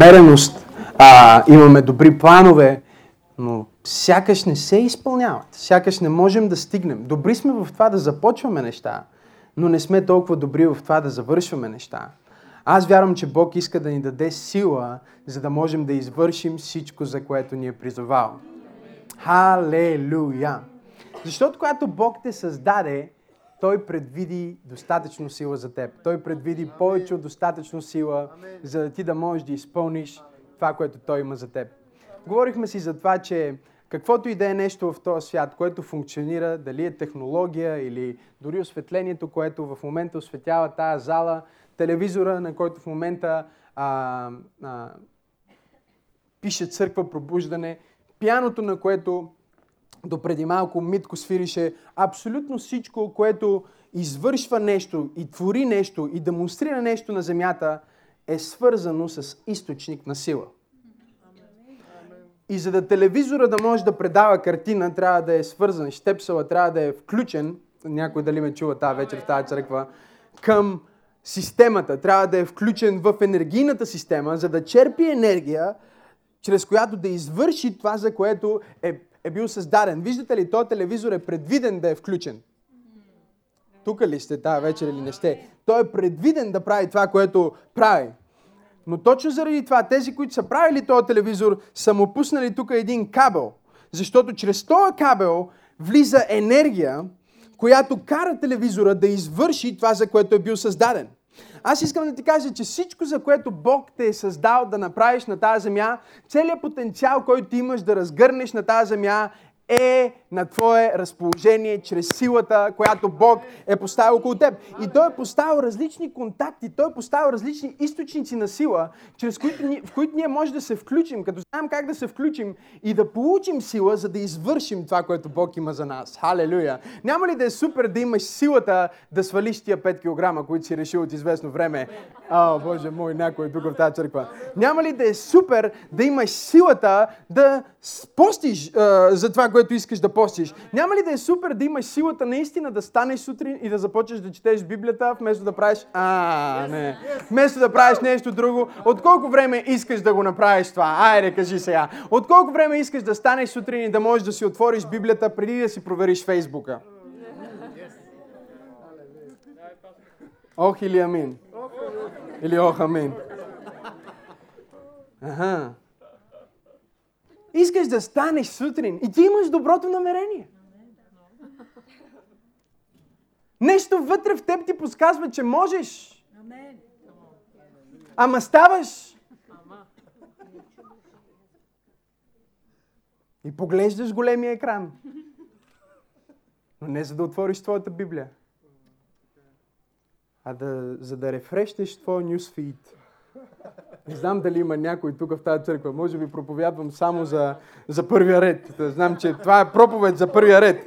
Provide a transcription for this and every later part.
намереност, а, имаме добри планове, но сякаш не се изпълняват. Сякаш не можем да стигнем. Добри сме в това да започваме неща, но не сме толкова добри в това да завършваме неща. Аз вярвам, че Бог иска да ни даде сила, за да можем да извършим всичко, за което ни е призовал. Халелуя! Защото когато Бог те създаде, Той предвиди достатъчно сила за теб. Той предвиди повече от достатъчно сила, за да ти да можеш да изпълниш това, което Той има за теб. Говорихме си за това, че каквото и да е нещо в този свят, което функционира, дали е технология или дори осветлението, което в момента осветява тая зала, телевизора, на който в момента а, а, пише църква пробуждане, пяното, на което до преди малко Митко свирише, абсолютно всичко, което извършва нещо и твори нещо и демонстрира нещо на земята, е свързано с източник на сила. И за да телевизора да може да предава картина, трябва да е свързан, щепсела трябва да е включен, някой дали ме чува тази вечер в тази църква, към системата, трябва да е включен в енергийната система, за да черпи енергия, чрез която да извърши това, за което е, е бил създаден. Виждате ли, този телевизор е предвиден да е включен. Тук ли сте тази вечер или не сте? Той е предвиден да прави това, което прави. Но точно заради това, тези, които са правили този телевизор, са му пуснали тук един кабел. Защото чрез този кабел влиза енергия, която кара телевизора да извърши това, за което е бил създаден. Аз искам да ти кажа, че всичко, за което Бог те е създал да направиш на тази земя, целият потенциал, който ти имаш да разгърнеш на тази земя, е на твое разположение чрез силата, която Бог е поставил около теб. И Той е поставил различни контакти, Той е поставил различни източници на сила, чрез които, в които ние може да се включим, като знаем как да се включим и да получим сила, за да извършим това, което Бог има за нас. Халелуя! Няма ли да е супер да имаш силата да свалиш тия 5 кг, които си решил от известно време? О, Боже мой, някой тук в тази църква. Няма ли да е супер да имаш силата да постиш uh, за това, което искаш да постиш. Няма ли да е супер да имаш силата наистина да станеш сутрин и да започнеш да четеш Библията, вместо да правиш а, не. Вместо да правиш нещо друго. От колко време искаш да го направиш това? Айде, кажи сега. От колко време искаш да станеш сутрин и да можеш да си отвориш Библията преди да си провериш Фейсбука? Ох или амин? Или ох амин? Ага. Искаш да станеш сутрин и ти имаш доброто намерение. Нещо вътре в теб ти подсказва, че можеш. Ама ставаш. И поглеждаш големия екран. Но не за да отвориш твоята Библия, а да, за да рефрещеш твоя нюсфит. Не знам дали има някой тук в тази църква. Може би проповядвам само за, за първия ред. Знам, че това е проповед за първия ред.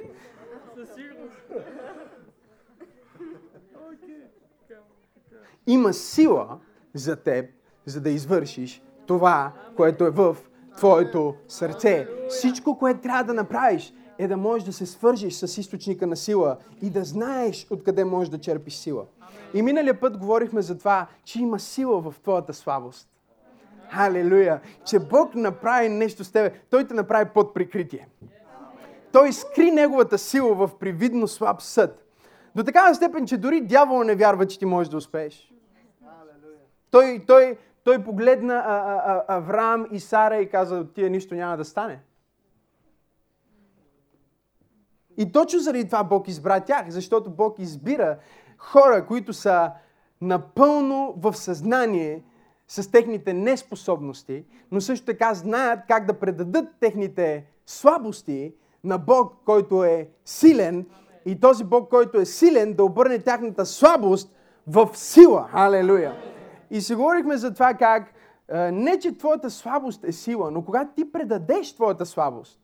Има сила за теб, за да извършиш това, което е в твоето сърце. Всичко, което трябва да направиш, е да можеш да се свържиш с източника на сила и да знаеш откъде можеш да черпиш сила. И миналия път говорихме за това, че има сила в твоята слабост. Халелуя! Че Бог направи нещо с тебе. Той те направи под прикритие. Той скри неговата сила в привидно слаб съд. До такава степен, че дори дявол не вярва, че ти можеш да успееш. Той, той, той погледна а, а, а, Авраам и Сара и каза, от тия нищо няма да стане. И точно заради това Бог избра тях, защото Бог избира хора, които са напълно в съзнание с техните неспособности, но също така знаят как да предадат техните слабости на Бог, който е силен и този Бог, който е силен, да обърне тяхната слабост в сила. Алелуя! И си говорихме за това как не, че твоята слабост е сила, но когато ти предадеш твоята слабост,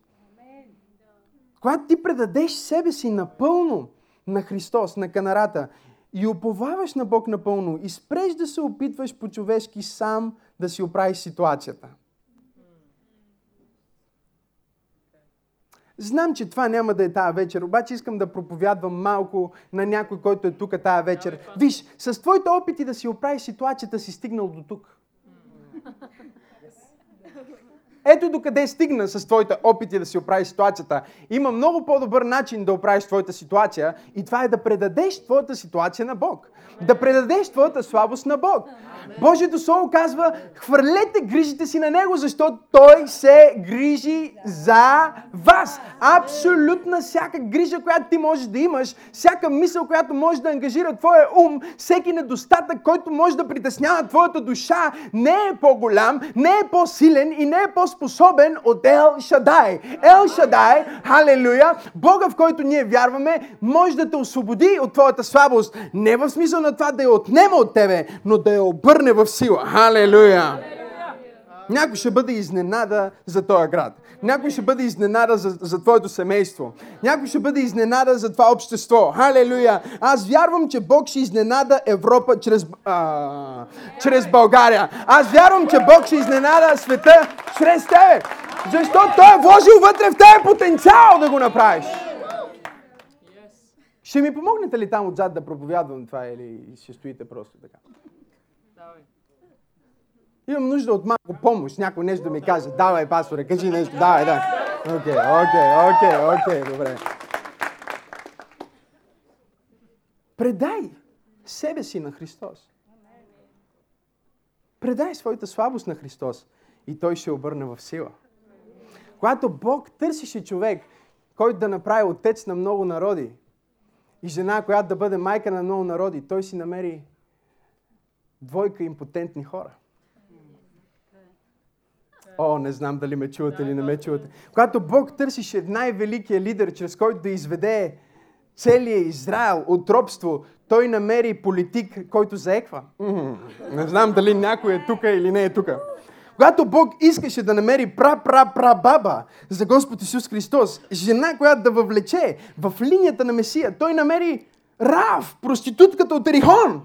когато ти предадеш себе си напълно на Христос, на канарата и уповаваш на Бог напълно и спреш да се опитваш по-човешки сам да си оправиш ситуацията. Знам, че това няма да е тази вечер, обаче искам да проповядвам малко на някой, който е тук тази вечер. Виж, с твоите опити да си оправиш ситуацията си стигнал до тук. Ето докъде стигна с твоите опити да си оправи ситуацията. Има много по-добър начин да оправиш твоята ситуация и това е да предадеш твоята ситуация на Бог. Да предадеш твоята слабост на Бог. Божието Слово казва, хвърлете грижите си на Него, защото Той се грижи за вас. Абсолютна всяка грижа, която ти можеш да имаш, всяка мисъл, която може да ангажира твоя ум, всеки недостатък, който може да притеснява твоята душа, не е по-голям, не е по-силен и не е по-способен от Ел Шадай. Ел Шадай, халелуя, Бога, в който ние вярваме, може да те освободи от твоята слабост. Не в смисъл на това да я отнема от тебе, но да я обърне в сила. Халелуя! Някой ще бъде изненада за този град. Някой ще бъде изненада за, за твоето семейство. Някой ще бъде изненада за това общество. Халелуя! Аз вярвам, че Бог ще изненада Европа чрез, а, чрез България. Аз вярвам, че Бог ще изненада света чрез тебе. Защото Той е вложил вътре в тебе потенциал да го направиш. Ще ми помогнете ли там отзад да проповядвам това или ще стоите просто така? Имам нужда от малко помощ, някой нещо да ми каже. Давай, пасторе, кажи нещо. Давай, да. Окей, окей, окей, окей, добре. Предай себе си на Христос. Предай своята слабост на Христос и Той ще обърне в сила. Когато Бог търсише човек, който да направи отец на много народи и жена, която да бъде майка на много народи, Той си намери двойка импотентни хора. О, не знам дали ме чувате или не ме чувате. Когато Бог търсише най-великия лидер, чрез който да изведе целия Израел от робство, той намери политик, който заеква. Не знам дали някой е тук или не е тук. Когато Бог искаше да намери пра-пра-пра-баба за Господ Исус Христос, жена, която да въвлече в линията на Месия, той намери Рав, проститутката от Ерихон.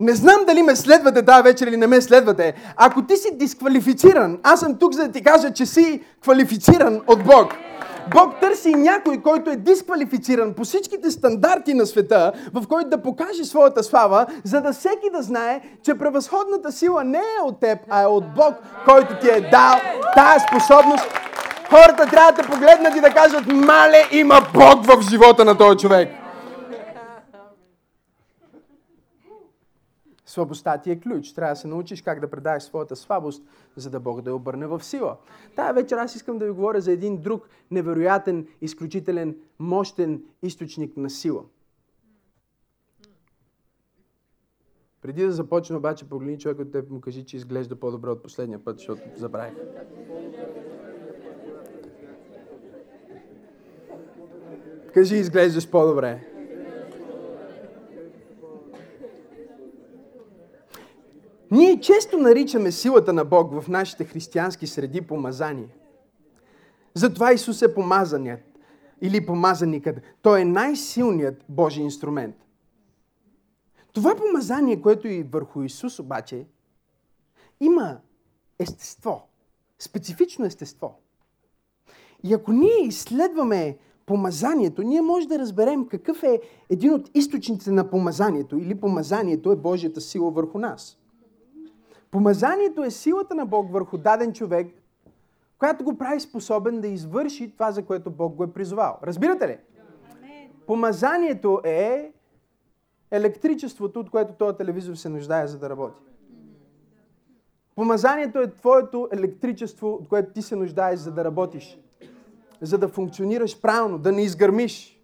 Не знам дали ме следвате тази вечер или не ме следвате. Ако ти си дисквалифициран, аз съм тук за да ти кажа, че си квалифициран от Бог. Бог търси някой, който е дисквалифициран по всичките стандарти на света, в който да покаже своята слава, за да всеки да знае, че превъзходната сила не е от теб, а е от Бог, който ти е дал тази способност. Хората трябва да погледнат и да кажат, мале, има Бог в живота на този човек. Слабостта ти е ключ. Трябва да се научиш как да предаеш своята слабост, за да Бог да я обърне в сила. Тая вечер аз искам да ви говоря за един друг невероятен, изключителен, мощен източник на сила. Преди да започна обаче, погледни човек от теб му кажи, че изглежда по-добре от последния път, защото забравих. Кажи, изглеждаш по-добре. Ние често наричаме силата на Бог в нашите християнски среди помазание. Затова Исус е помазаният или помазаникът. Той е най-силният Божий инструмент. Това помазание, което и върху Исус обаче, има естество, специфично естество. И ако ние изследваме помазанието, ние може да разберем какъв е един от източниците на помазанието или помазанието е Божията сила върху нас. Помазанието е силата на Бог върху даден човек, която го прави способен да извърши това, за което Бог го е призовал. Разбирате ли? Помазанието е електричеството, от което този телевизор се нуждае, за да работи. Помазанието е твоето електричество, от което ти се нуждаеш, за да работиш. За да функционираш правилно, да не изгърмиш.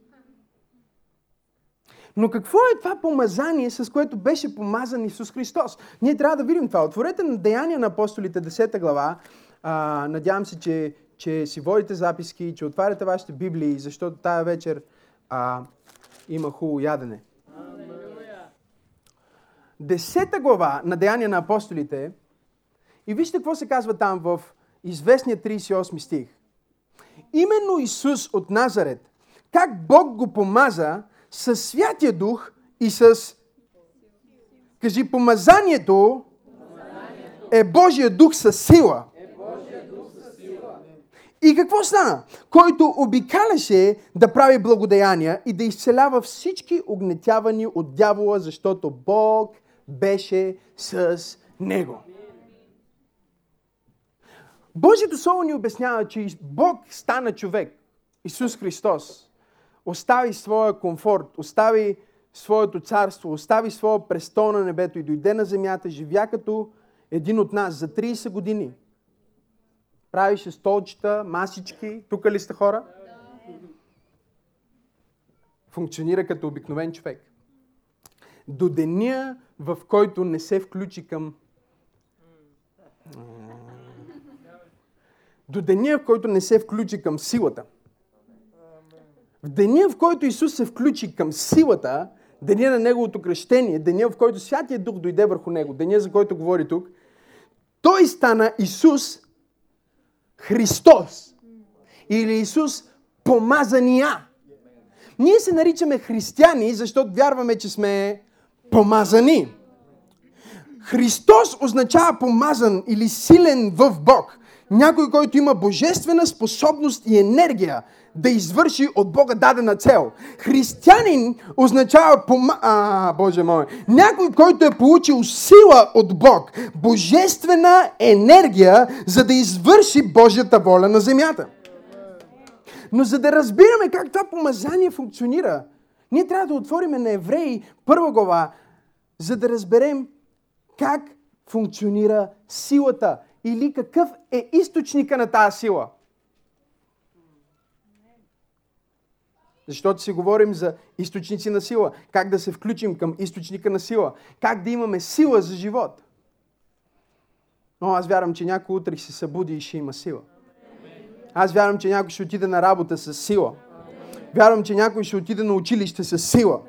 Но какво е това помазание, с което беше помазан Исус Христос? Ние трябва да видим това. Отворете на Деяния на апостолите, 10 глава. А, надявам се, че, че си водите записки, че отваряте вашите Библии, защото тая вечер а, има хубаво ядене. Десета глава на Деяния на апостолите и вижте какво се казва там в известния 38 стих. Именно Исус от Назарет, как Бог го помаза с Святия Дух и с... Кажи, помазанието е Божия Дух със сила. И какво стана? Който обикаляше да прави благодеяния и да изцелява всички огнетявани от дявола, защото Бог беше с него. Божието Слово ни обяснява, че Бог стана човек. Исус Христос остави своя комфорт, остави своето царство, остави своя престол на небето и дойде на земята, живя като един от нас за 30 години. Правише столчета, масички. Тук ли сте хора? Функционира като обикновен човек. До деня, в който не се включи към до деня, в който не се включи към силата. В деня, в който Исус се включи към силата, деня на Неговото кръщение, деня, в който Святия Дух дойде върху Него, деня, за който говори тук, Той стана Исус Христос. Или Исус помазания. Ние се наричаме християни, защото вярваме, че сме помазани. Христос означава помазан или силен в Бог. Някой, който има божествена способност и енергия да извърши от Бога дадена цел. Християнин означава пома... А, Боже мой. Някой, който е получил сила от Бог, божествена енергия, за да извърши Божията воля на земята. Но за да разбираме как това помазание функционира, ние трябва да отворим на Евреи първа глава, за да разберем как функционира силата или какъв е източника на тази сила. Защото си говорим за източници на сила. Как да се включим към източника на сила. Как да имаме сила за живот. Но аз вярвам, че някой утре ще се събуди и ще има сила. Аз вярвам, че някой ще отиде на работа с сила. Вярвам, че някой ще отиде на училище с сила.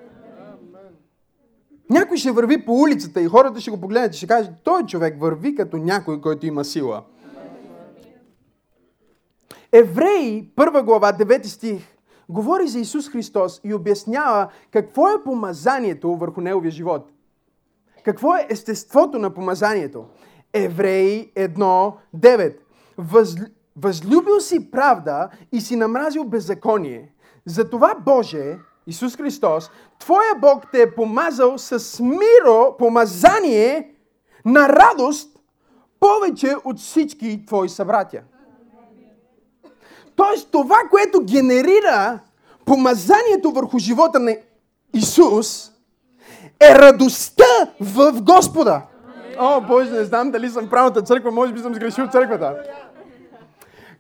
Някой ще върви по улицата и хората ще го погледнат и ще кажат, той човек върви като някой, който има сила. Евреи, първа глава, 9 стих, говори за Исус Христос и обяснява какво е помазанието върху неговия живот. Какво е естеството на помазанието? Евреи 1.9. Възл... Възлюбил си правда и си намразил беззаконие. Затова Боже, Исус Христос, Твоя Бог те е помазал с миро, помазание на радост повече от всички Твои събратя. Тоест това, което генерира помазанието върху живота на Исус, е радостта в Господа. О, Боже, не знам дали съм правилната църква, може би съм сгрешил църквата.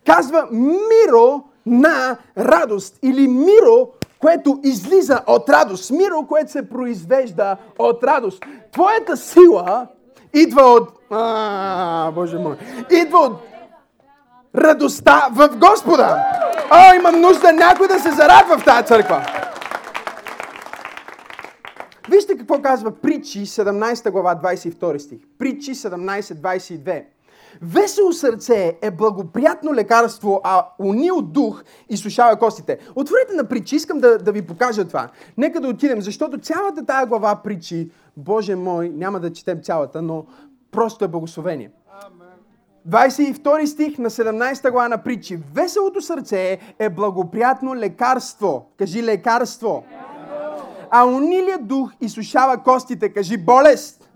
Казва миро на радост или миро, което излиза от радост. Миро, което се произвежда от радост. Твоята сила идва от... А, Боже мой. Идва от радостта в Господа. О, имам нужда някой да се зарадва в тази църква. Вижте какво казва Притчи 17 глава 22 стих. Притчи 17-22. Весело сърце е благоприятно лекарство, а унил дух изсушава костите. Отворете на притчи, искам да, да ви покажа това. Нека да отидем, защото цялата тая глава притчи, Боже мой, няма да четем цялата, но просто е благословение. 22 стих на 17 глава на притчи. Веселото сърце е благоприятно лекарство. Кажи лекарство. А унилият дух изсушава костите. Кажи болест.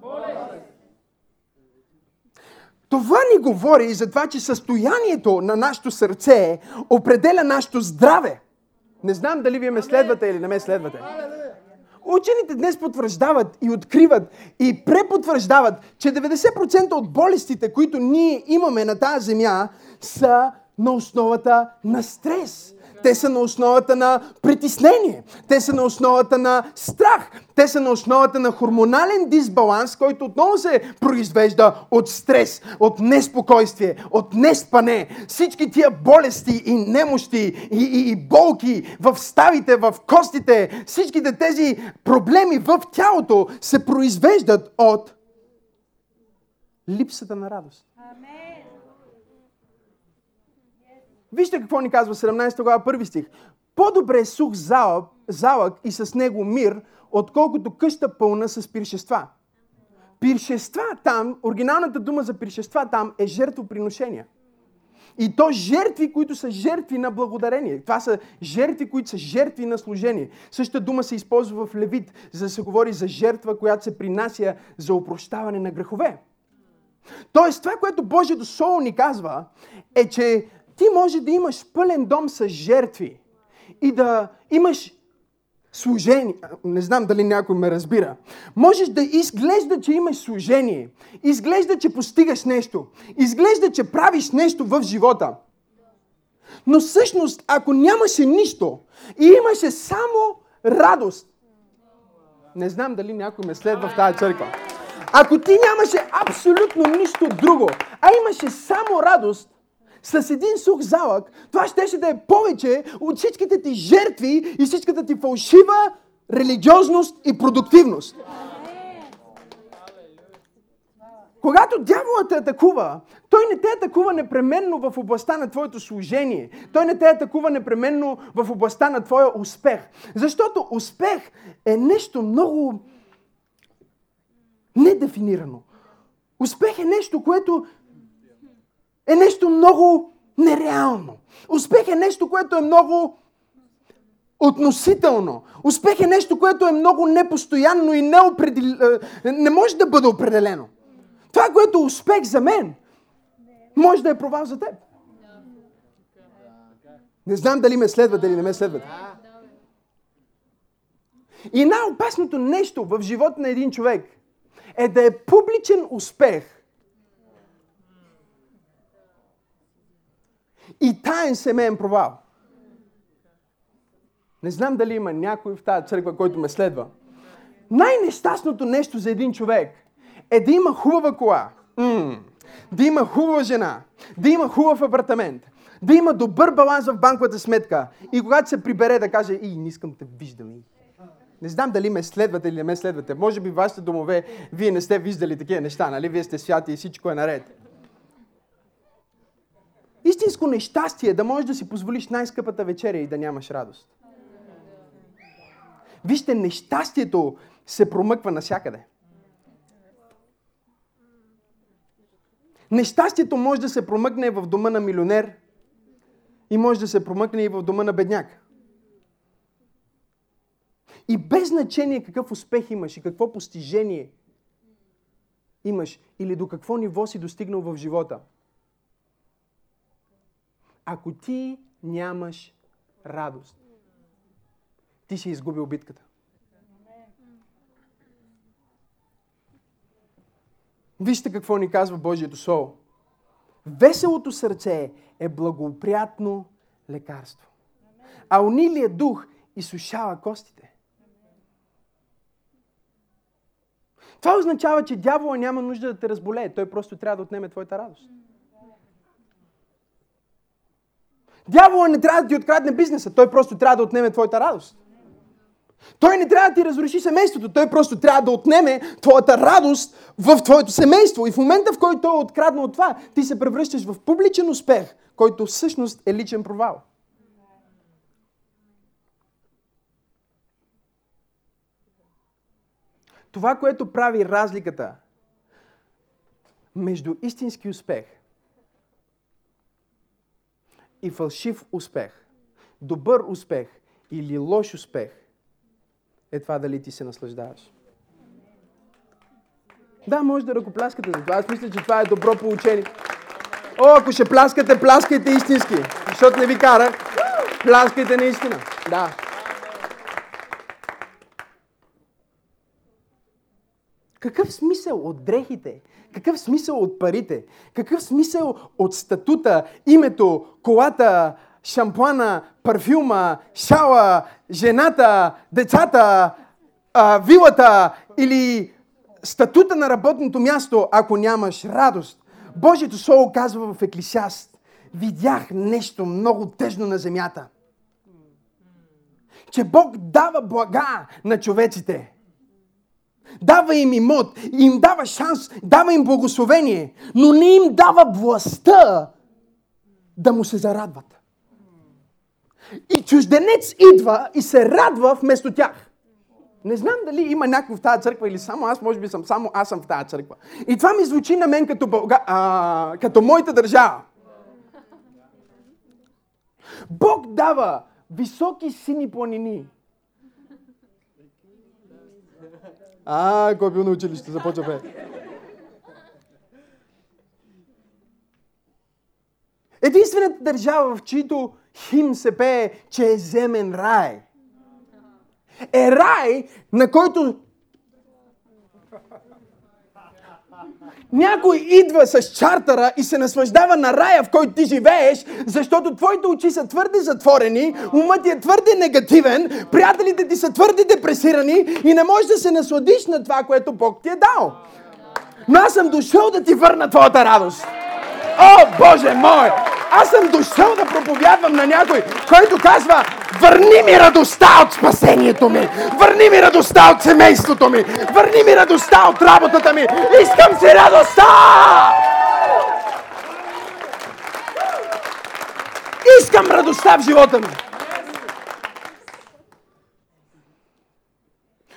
Това ни говори за това, че състоянието на нашето сърце определя нашето здраве. Не знам дали вие ме следвате или не ме следвате. Учените днес потвърждават и откриват и препотвърждават, че 90% от болестите, които ние имаме на тази земя, са на основата на стрес. Те са на основата на притеснение. Те са на основата на страх. Те са на основата на хормонален дисбаланс, който отново се произвежда от стрес, от неспокойствие, от неспане. Всички тия болести и немощи и, и, и болки в ставите, в костите, всичките тези проблеми в тялото се произвеждат от липсата на радост. Амен. Вижте какво ни казва 17 глава, първи стих. По-добре е сух залък, залък и с него мир, отколкото къща пълна с пиршества. Пиршества там, оригиналната дума за пиршества там е жертвоприношения. И то жертви, които са жертви на благодарение. Това са жертви, които са жертви на служение. Същата дума се използва в Левит, за да се говори за жертва, която се принася за опрощаване на грехове. Тоест, това, което Божието Слово ни казва, е, че ти може да имаш пълен дом с жертви и да имаш служение. Не знам дали някой ме разбира. Можеш да изглежда, че имаш служение. Изглежда, че постигаш нещо. Изглежда, че правиш нещо в живота. Но всъщност, ако нямаше нищо и имаше само радост, не знам дали някой ме следва в тази църква. Ако ти нямаше абсолютно нищо друго, а имаше само радост, с един сух залък, това щеше да е повече от всичките ти жертви и всичката ти фалшива религиозност и продуктивност. Когато дяволът те атакува, той не те атакува непременно в областта на твоето служение. Той не те атакува непременно в областта на твоя успех. Защото успех е нещо много недефинирано. Успех е нещо, което е нещо много нереално. Успех е нещо, което е много относително. Успех е нещо, което е много непостоянно и неопредел... Е, не може да бъде определено. Това, което е успех за мен, може да е провал за теб. Не знам дали ме следват, дали не ме следват. И най-опасното нещо в живота на един човек е да е публичен успех – и таен семейен провал. Не знам дали има някой в тази църква, който ме следва. Най-нещастното нещо за един човек е да има хубава кола, м- да има хубава жена, да има хубав апартамент, да има добър баланс в банковата сметка и когато се прибере да каже, и не искам да виждам. Не знам дали ме следвате или не ме следвате. Може би вашите домове, вие не сте виждали такива неща, нали? Вие сте святи и всичко е наред. Истинско нещастие е да можеш да си позволиш най-скъпата вечеря и да нямаш радост. Вижте, нещастието се промъква насякъде. Нещастието може да се промъкне в дома на милионер и може да се промъкне и в дома на бедняк. И без значение какъв успех имаш и какво постижение имаш или до какво ниво си достигнал в живота – ако ти нямаш радост, ти си изгубил битката. Вижте какво ни казва Божието Слово. Веселото сърце е благоприятно лекарство. А унилият дух изсушава костите. Това означава, че дявола няма нужда да те разболее. Той просто трябва да отнеме твоята радост. Дявола не трябва да ти открадне бизнеса, той просто трябва да отнеме твоята радост. Той не трябва да ти разруши семейството, той просто трябва да отнеме твоята радост в твоето семейство. И в момента, в който той е откраднал това, ти се превръщаш в публичен успех, който всъщност е личен провал. Това, което прави разликата между истински успех и фалшив успех, добър успех или лош успех, е това дали ти се наслаждаваш. Да, може да ръкопляскате за това. Аз мисля, че това е добро получение. О, ако ще пляскате, пляскайте истински. Защото не ви кара, пляскайте наистина. Да. Какъв смисъл от дрехите? Какъв смисъл от парите? Какъв смисъл от статута, името, колата, шампуана, парфюма, шала, жената, децата, а, вилата или статута на работното място, ако нямаш радост? Божието Слово казва в Еклисиаст, видях нещо много тежно на земята. Че Бог дава блага на човеците дава им имот, им дава шанс, дава им благословение, но не им дава властта да му се зарадват. И чужденец идва и се радва вместо тях. Не знам дали има някой в тази църква или само аз, може би съм само аз съм в тази църква. И това ми звучи на мен като, Бълга, а, като моята държава. Бог дава високи сини планини А, кой бил на училище, започва пее. Единствената държава, в чието хим се пее, че е земен рай. Е рай, на който някой идва с чартера и се наслаждава на рая, в който ти живееш, защото твоите очи са твърде затворени, умът ти е твърде негативен, приятелите ти са твърде депресирани и не можеш да се насладиш на това, което Бог ти е дал. Но аз съм дошъл да ти върна твоята радост. О, Боже мой! Аз съм дошъл да проповядвам на някой, който казва, върни ми радостта от спасението ми, върни ми радостта от семейството ми, върни ми радостта от работата ми, искам си радостта! Искам радостта в живота ми.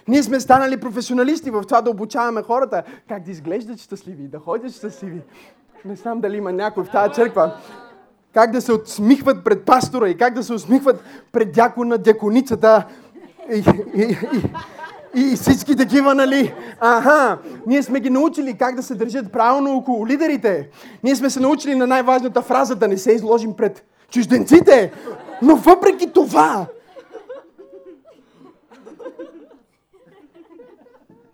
Ние сме станали професионалисти в това да обучаваме хората как да изглеждат щастливи, да ходят щастливи. Не знам дали има някой в тази църква. Как да се отсмихват пред пастора и как да се усмихват пред дякона, дяконицата и, и, и, и, всички такива, нали? Аха, ние сме ги научили как да се държат правилно около лидерите. Ние сме се научили на най-важната фраза да не се изложим пред чужденците. Но въпреки това,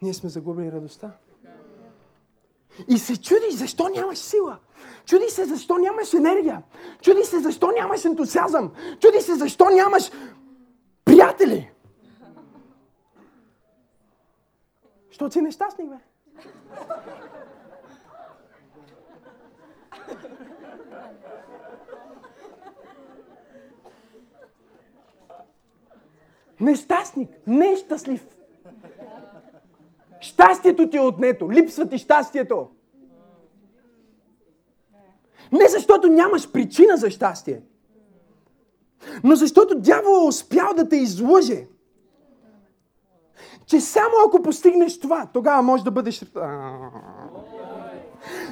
ние сме загубили радостта. И се чуди защо нямаш сила. Чуди се защо нямаш енергия. Чуди се защо нямаш ентусиазъм. Чуди се защо нямаш приятели. Що си нещастник, бе? Нещастник, нещастлив. Щастието ти е отнето. Липсва ти щастието. Не защото нямаш причина за щастие, но защото дявол е успял да те излъже. Че само ако постигнеш това, тогава може да бъдеш...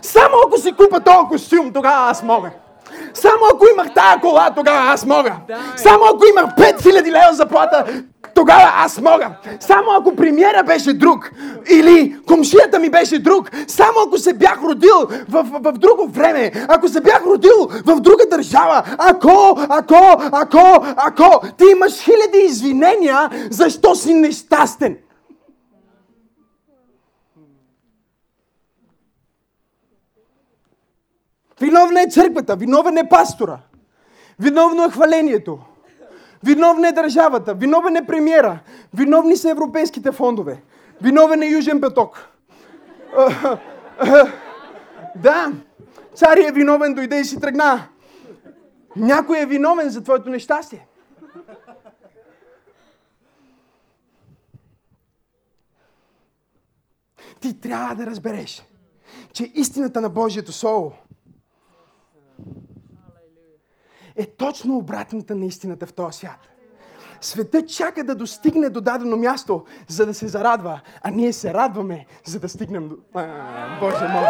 Само ако си купа този костюм, тогава аз мога. Само ако имах тая кола, тогава аз мога. Само ако имах 5000 лева заплата, тогава аз мога. Само ако премиера беше друг или комшията ми беше друг, само ако се бях родил в, в, в друго време, ако се бях родил в друга държава, ако, ако, ако, ако, ти имаш хиляди извинения, защо си нещастен. Виновна е църквата, виновен е пастора, виновно е хвалението. Виновна е държавата, виновен е премиера, виновни са европейските фондове, виновен е Южен поток. Да, цари е виновен, дойде и си тръгна. Някой е виновен за твоето нещастие. Ти трябва да разбереш, че истината на Божието Слово е точно обратната на истината в този свят. Светът чака да достигне до дадено място, за да се зарадва, а ние се радваме, за да стигнем до... А, Боже мой!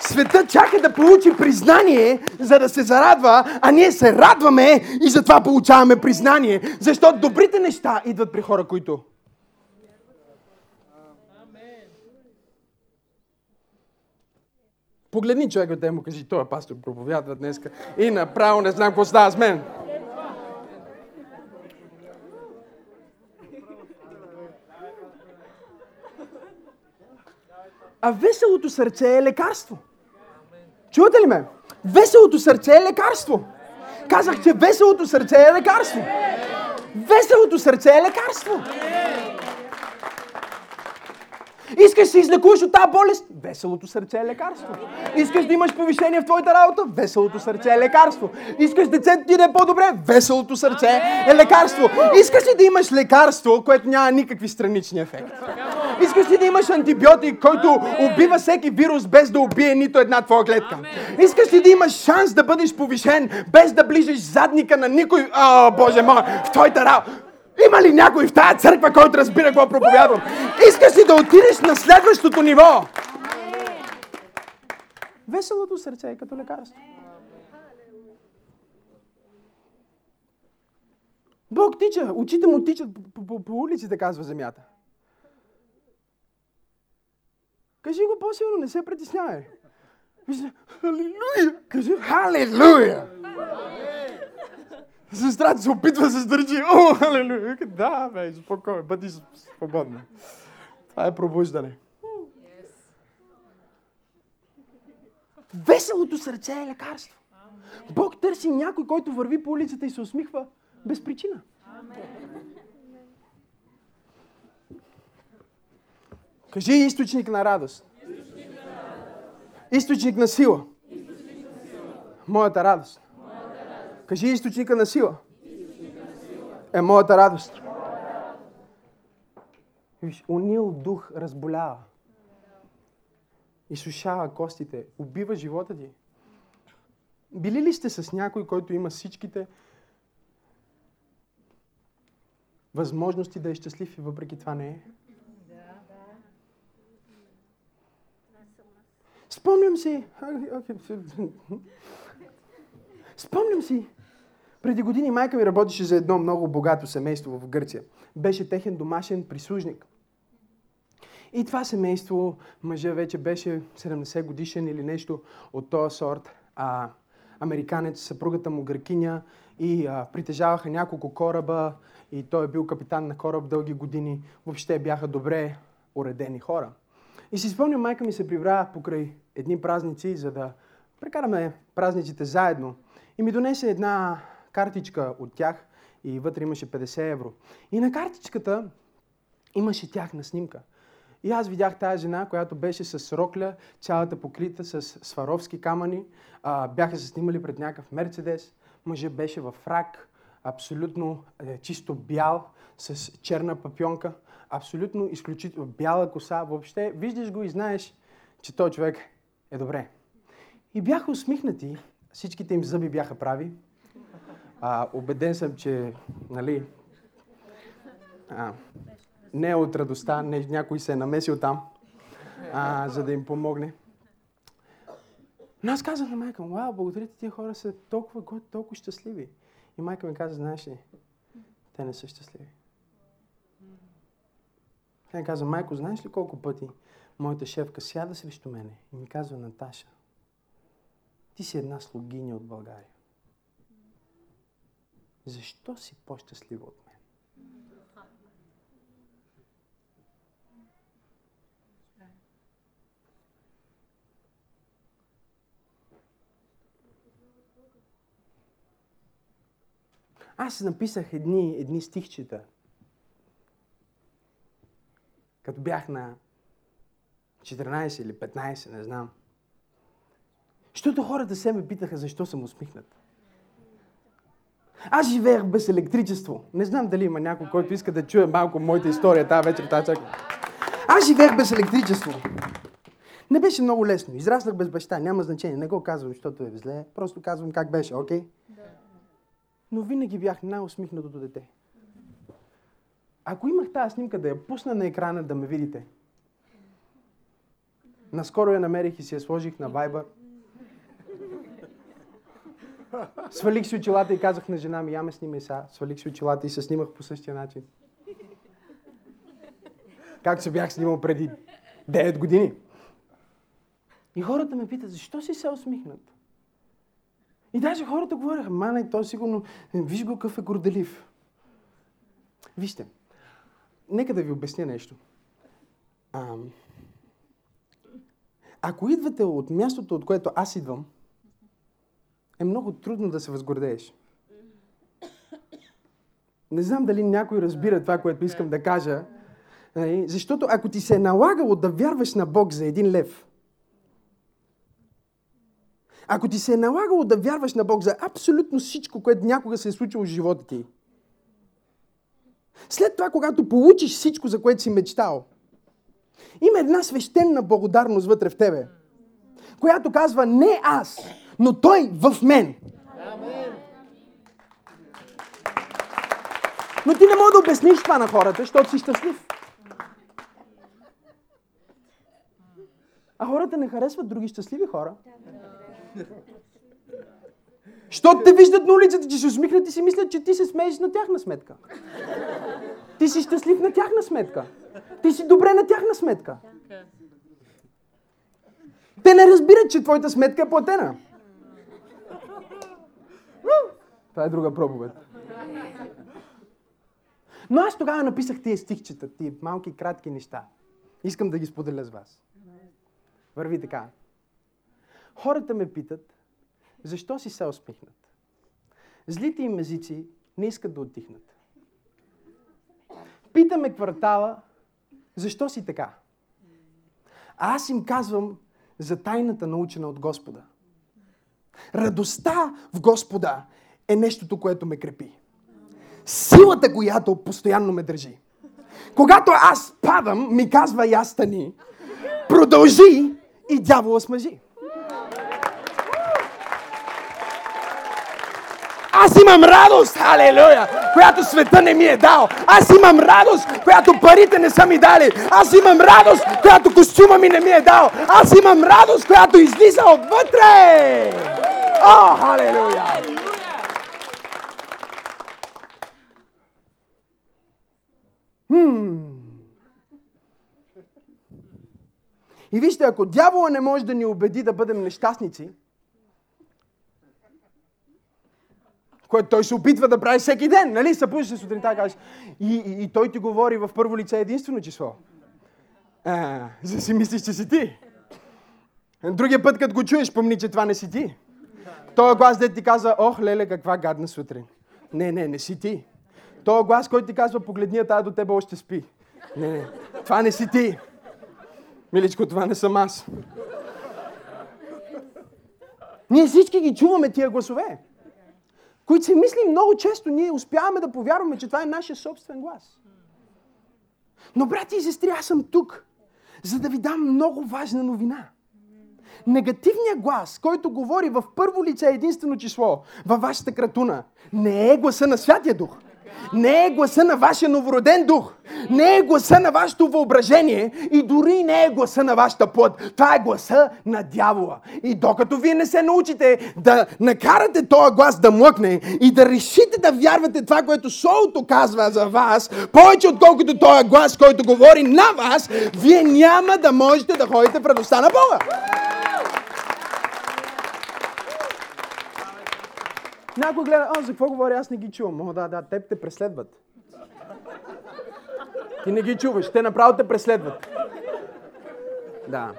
Светът чака да получи признание, за да се зарадва, а ние се радваме и затова получаваме признание. Защото добрите неща идват при хора, които Погледни човека да му кажи, той е пастор проповядва днес и направо не знам какво става с мен. А веселото сърце е лекарство. Чувате ли ме? Веселото сърце е лекарство. Казах, че веселото сърце е лекарство. Веселото сърце е лекарство. Искаш да се излекуваш от тази болест? Веселото сърце е лекарство. Искаш да имаш повишение в твоята работа? Веселото сърце е лекарство. Искаш децето ти да е по-добре? Веселото сърце е лекарство. Искаш ли да имаш лекарство, което няма никакви странични ефекти? Искаш ли да имаш антибиотик, който убива всеки вирус без да убие нито една твоя клетка? Искаш ли да имаш шанс да бъдеш повишен без да ближеш задника на никой? О, Боже мой, в твоята работа. Има ли някой в тази църква, който разбира какво проповядвам? Искаш ли да отидеш на следващото ниво? Веселото сърце е като лекарство. Бог тича, очите му тичат по, по, по улиците, казва земята. Кажи го по-силно, не се притеснявай. Халилуя! Кажи Халилуя! Сестрата се опитва да се сдържи. О, халилуя! Да, бе, спокойно, бъди свободна. Това е пробуждане. Веселото сърце е лекарство. Бог търси някой, който върви по улицата и се усмихва без причина. Кажи източник на радост. Източник на сила. Моята радост. Кажи източника на сила. Е моята радост. Виж, унил дух разболява. Изсушава костите. Убива живота ти. Били ли сте с някой, който има всичките възможности да е щастлив и въпреки това не е? Спомням си. Спомням си. Преди години майка ми работеше за едно много богато семейство в Гърция. Беше техен домашен прислужник. И това семейство, мъжа вече беше 70 годишен или нещо от този сорт. А, американец, съпругата му гъркиня и а, притежаваха няколко кораба и той е бил капитан на кораб дълги години. Въобще бяха добре уредени хора. И си спомням, майка ми се прибра покрай едни празници, за да прекараме празниците заедно. И ми донесе една картичка от тях и вътре имаше 50 евро. И на картичката имаше тяхна снимка. И аз видях тази жена, която беше с рокля, цялата покрита с сваровски камъни. А, бяха се снимали пред някакъв Мерцедес. Мъжът беше в фрак, абсолютно е, чисто бял, с черна папионка, абсолютно изключително бяла коса. Въобще виждаш го и знаеш, че той човек е добре. И бяха усмихнати, всичките им зъби бяха прави. А, убеден съм, че нали, а, не е от радостта, не, някой се е намесил там, а, за да им помогне. Но аз казах на майка, вау, благодаря ти, тия хора са толкова, толкова щастливи. И майка ми каза, знаеш ли, те не са щастливи. Тя ми каза, майко, знаеш ли колко пъти моята шефка сяда срещу мене и ми казва, Наташа, ти си една слугиня от България. Защо си по-щастлива от мен? Аз написах едни, едни стихчета. Като бях на 14 или 15, не знам. Защото хората се ме питаха защо съм усмихнат. Аз живеех без електричество. Не знам дали има някой, който иска да чуе малко моята история тази вечер, тази чака. Аз живеех без електричество. Не беше много лесно. Израснах без баща. Няма значение. Не го казвам, защото е зле. Просто казвам как беше, окей? Okay? Но винаги бях най-усмихнатото дете. Ако имах тази снимка да я пусна на екрана да ме видите, наскоро я намерих и си я сложих на Viber. Свалих си очилата и казах на жена ми, я ме снимай сега. Свалих си очилата и се снимах по същия начин. Както се бях снимал преди 9 години. И хората ме питат, защо си се усмихнат? И даже хората говореха, мана, той сигурно, виж го какъв е горделив. Вижте, нека да ви обясня нещо. А, ако идвате от мястото, от което аз идвам, е много трудно да се възгордееш. Не знам дали някой разбира това, което искам да кажа. Нали? Защото ако ти се е налагало да вярваш на Бог за един лев, ако ти се е налагало да вярваш на Бог за абсолютно всичко, което някога се е случило в живота ти, след това, когато получиш всичко, за което си мечтал, има една свещена благодарност вътре в тебе, която казва не аз, но Той в мен. Но ти не можеш да обясниш това на хората, защото си щастлив. А хората не харесват други щастливи хора. Щото те виждат на улицата, че се усмихнат и си мислят, че ти се смееш на тяхна сметка. Ти си щастлив на тяхна сметка. Ти си добре на тяхна сметка. Те не разбират, че твоята сметка е платена. Това е друга проповед. Но аз тогава написах тия стихчета, тия малки, кратки неща. Искам да ги споделя с вас. Върви така. Хората ме питат, защо си се усмихнат? Злите им езици не искат да отдихнат. Питаме квартала, защо си така? А аз им казвам за тайната научена от Господа. Радостта в Господа е нещото, което ме крепи. Силата, която постоянно ме държи. Когато аз падам, ми казва я стани. Продължи и дявола смъжи. Аз имам радост, алелуя, която света не ми е дал. Аз имам радост, която парите не са ми дали. Аз имам радост, която костюма ми не ми е дал. Аз имам радост, която излиза отвътре. О, алелуя! Хм. И вижте, ако дявола не може да ни убеди да бъдем нещастници, което той се опитва да прави всеки ден, нали? Събуждаш се сутринта и кажеш, и, и, той ти говори в първо лице единствено число. А, за си мислиш, че си ти. Другия път, като го чуеш, помни, че това не си ти. Той глас, де ти казва, ох, леле, каква гадна сутрин. Не, не, не си ти. Той глас, който ти казва, погледни, тая до тебе още спи. Не, не, това не си ти. Миличко, това не съм аз. Ние всички ги чуваме тия гласове, които си мислим много често, ние успяваме да повярваме, че това е нашия собствен глас. Но, брати и сестри, аз съм тук, за да ви дам много важна новина. Негативният глас, който говори в първо лице единствено число във вашата кратуна, не е гласа на Святия Дух. Не е гласа на вашия новороден дух. Не е гласа на вашето въображение и дори не е гласа на вашата плът. Това е гласа на дявола. И докато вие не се научите да накарате този глас да млъкне и да решите да вярвате това, което шоуто казва за вас, повече отколкото този глас, който говори на вас, вие няма да можете да ходите в радостта на Бога. Някой гледа, а, за какво говоря, аз не ги чувам. О, да, да, теб те преследват. Ти не ги чуваш, те направо те преследват. Да.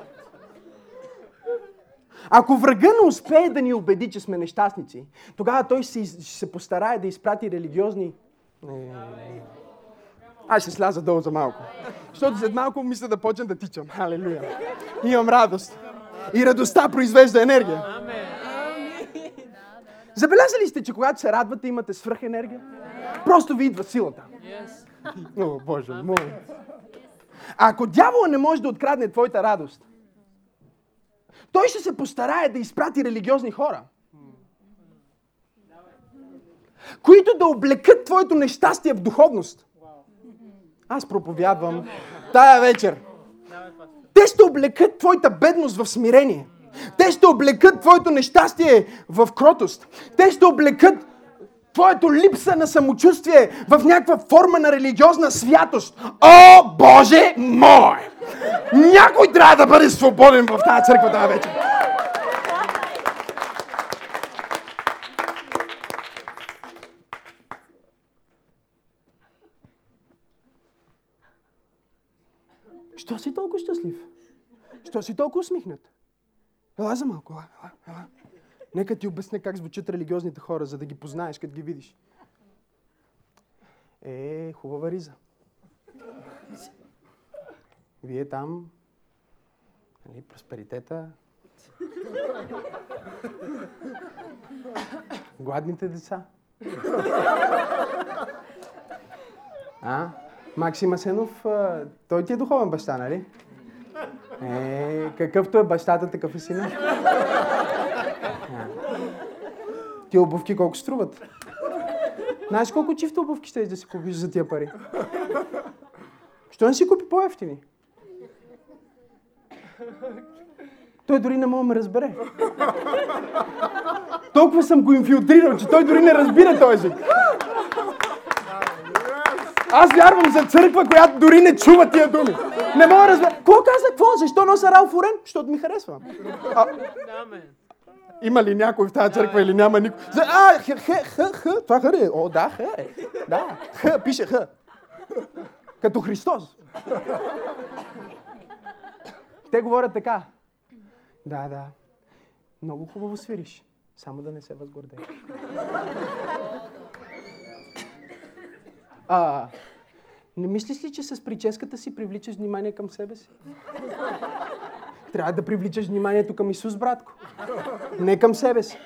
Ако врага не успее да ни убеди, че сме нещастници, тогава той ще се постарае да изпрати религиозни... Аз ще сляза долу за малко. Защото след малко мисля да почна да тичам. Халелуя. Имам радост. И радостта произвежда енергия. Забелязали сте, че когато се радвате, имате свръхенергия? Просто ви идва силата. О, Боже мой. Ако дявола не може да открадне твоята радост, той ще се постарае да изпрати религиозни хора, които да облекат твоето нещастие в духовност. Аз проповядвам тая вечер. Те ще облекат твоята бедност в смирение. Те ще облекат твоето нещастие в кротост. Те ще облекат твоето липса на самочувствие в някаква форма на религиозна святост. О, Боже мой! Някой трябва да бъде свободен в тази църква тази вечер. Що си толкова щастлив? Що си толкова усмихнат? Ела за малко, ела, ела. Нека ти обясня как звучат религиозните хора, за да ги познаеш, като ги видиш. Е, хубава риза. Вие там, нали, просперитета, гладните деца. А? Максим Асенов, той ти е духовен баща, нали? Е, какъвто е бащата, такъв е сина. Ти обувки колко струват? Знаеш колко чифта обувки ще да си купиш за тия пари? Що не си купи по-ефтини? Той дори не мога да ме разбере. Толкова съм го инфилтрирал, че той дори не разбира този език. Аз вярвам за църква, която дори не чува тия думи. Не мога да разбера. Какво каза? Какво? Защо нося Ралф Орен? Защото ми харесва. А, има ли някой в тази църква или няма никой? А, х, х, х, х, това х е. О, да, х е. Да, х, пише х. Като Христос. Те говорят така. Да, да. Много хубаво свириш. Само да не се възгордееш. А, не мислиш ли, че с прическата си привличаш внимание към себе си? Трябва да привличаш вниманието към Исус, братко. Не към себе си.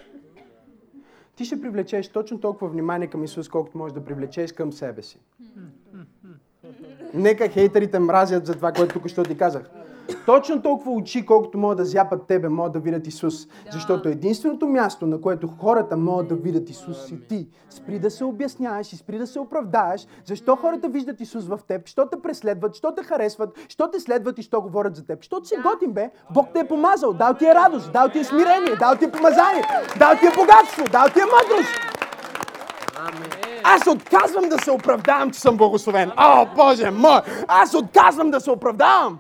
Ти ще привлечеш точно толкова внимание към Исус, колкото можеш да привлечеш към себе си. Нека хейтерите мразят за това, което тук що ти казах. Точно толкова очи, колкото могат да зяпат тебе, могат да видят Исус. Защото единственото място, на което хората могат да видят Исус си ти. Спри да се обясняваш и спри да се оправдаеш. Защо хората виждат Исус в теб? Що те преследват? Що те харесват? Що те следват и що говорят за теб? Що си готин, бе? Бог те е помазал. Дал ти е радост, дал ти е смирение, дал ти е помазание, дал ти е богатство, дал ти е мъдрост. Аз отказвам да се оправдавам, че съм благословен. О, Боже мой! Аз отказвам да се оправдавам!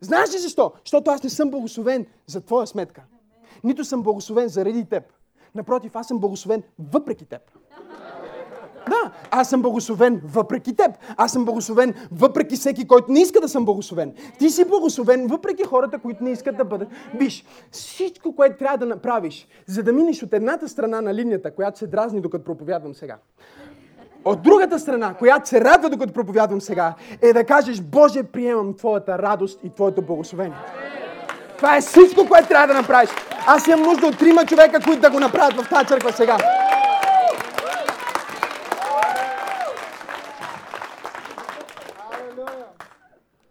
Знаеш ли защо? Защото аз не съм благословен за твоя сметка. Нито съм благословен заради теб. Напротив, аз съм благословен въпреки теб. Да, аз съм благословен въпреки теб. Аз съм благословен въпреки всеки, който не иска да съм благословен. Ти си благословен въпреки хората, които не искат да бъдат. Виж, всичко, което трябва да направиш, за да минеш от едната страна на линията, която се дразни докато проповядвам сега, от другата страна, която се радва докато проповядвам сега, е да кажеш, Боже, приемам Твоята радост и Твоето благословение. Това е всичко, което трябва да направиш. Аз имам нужда от трима човека, които да го направят в тази църква сега.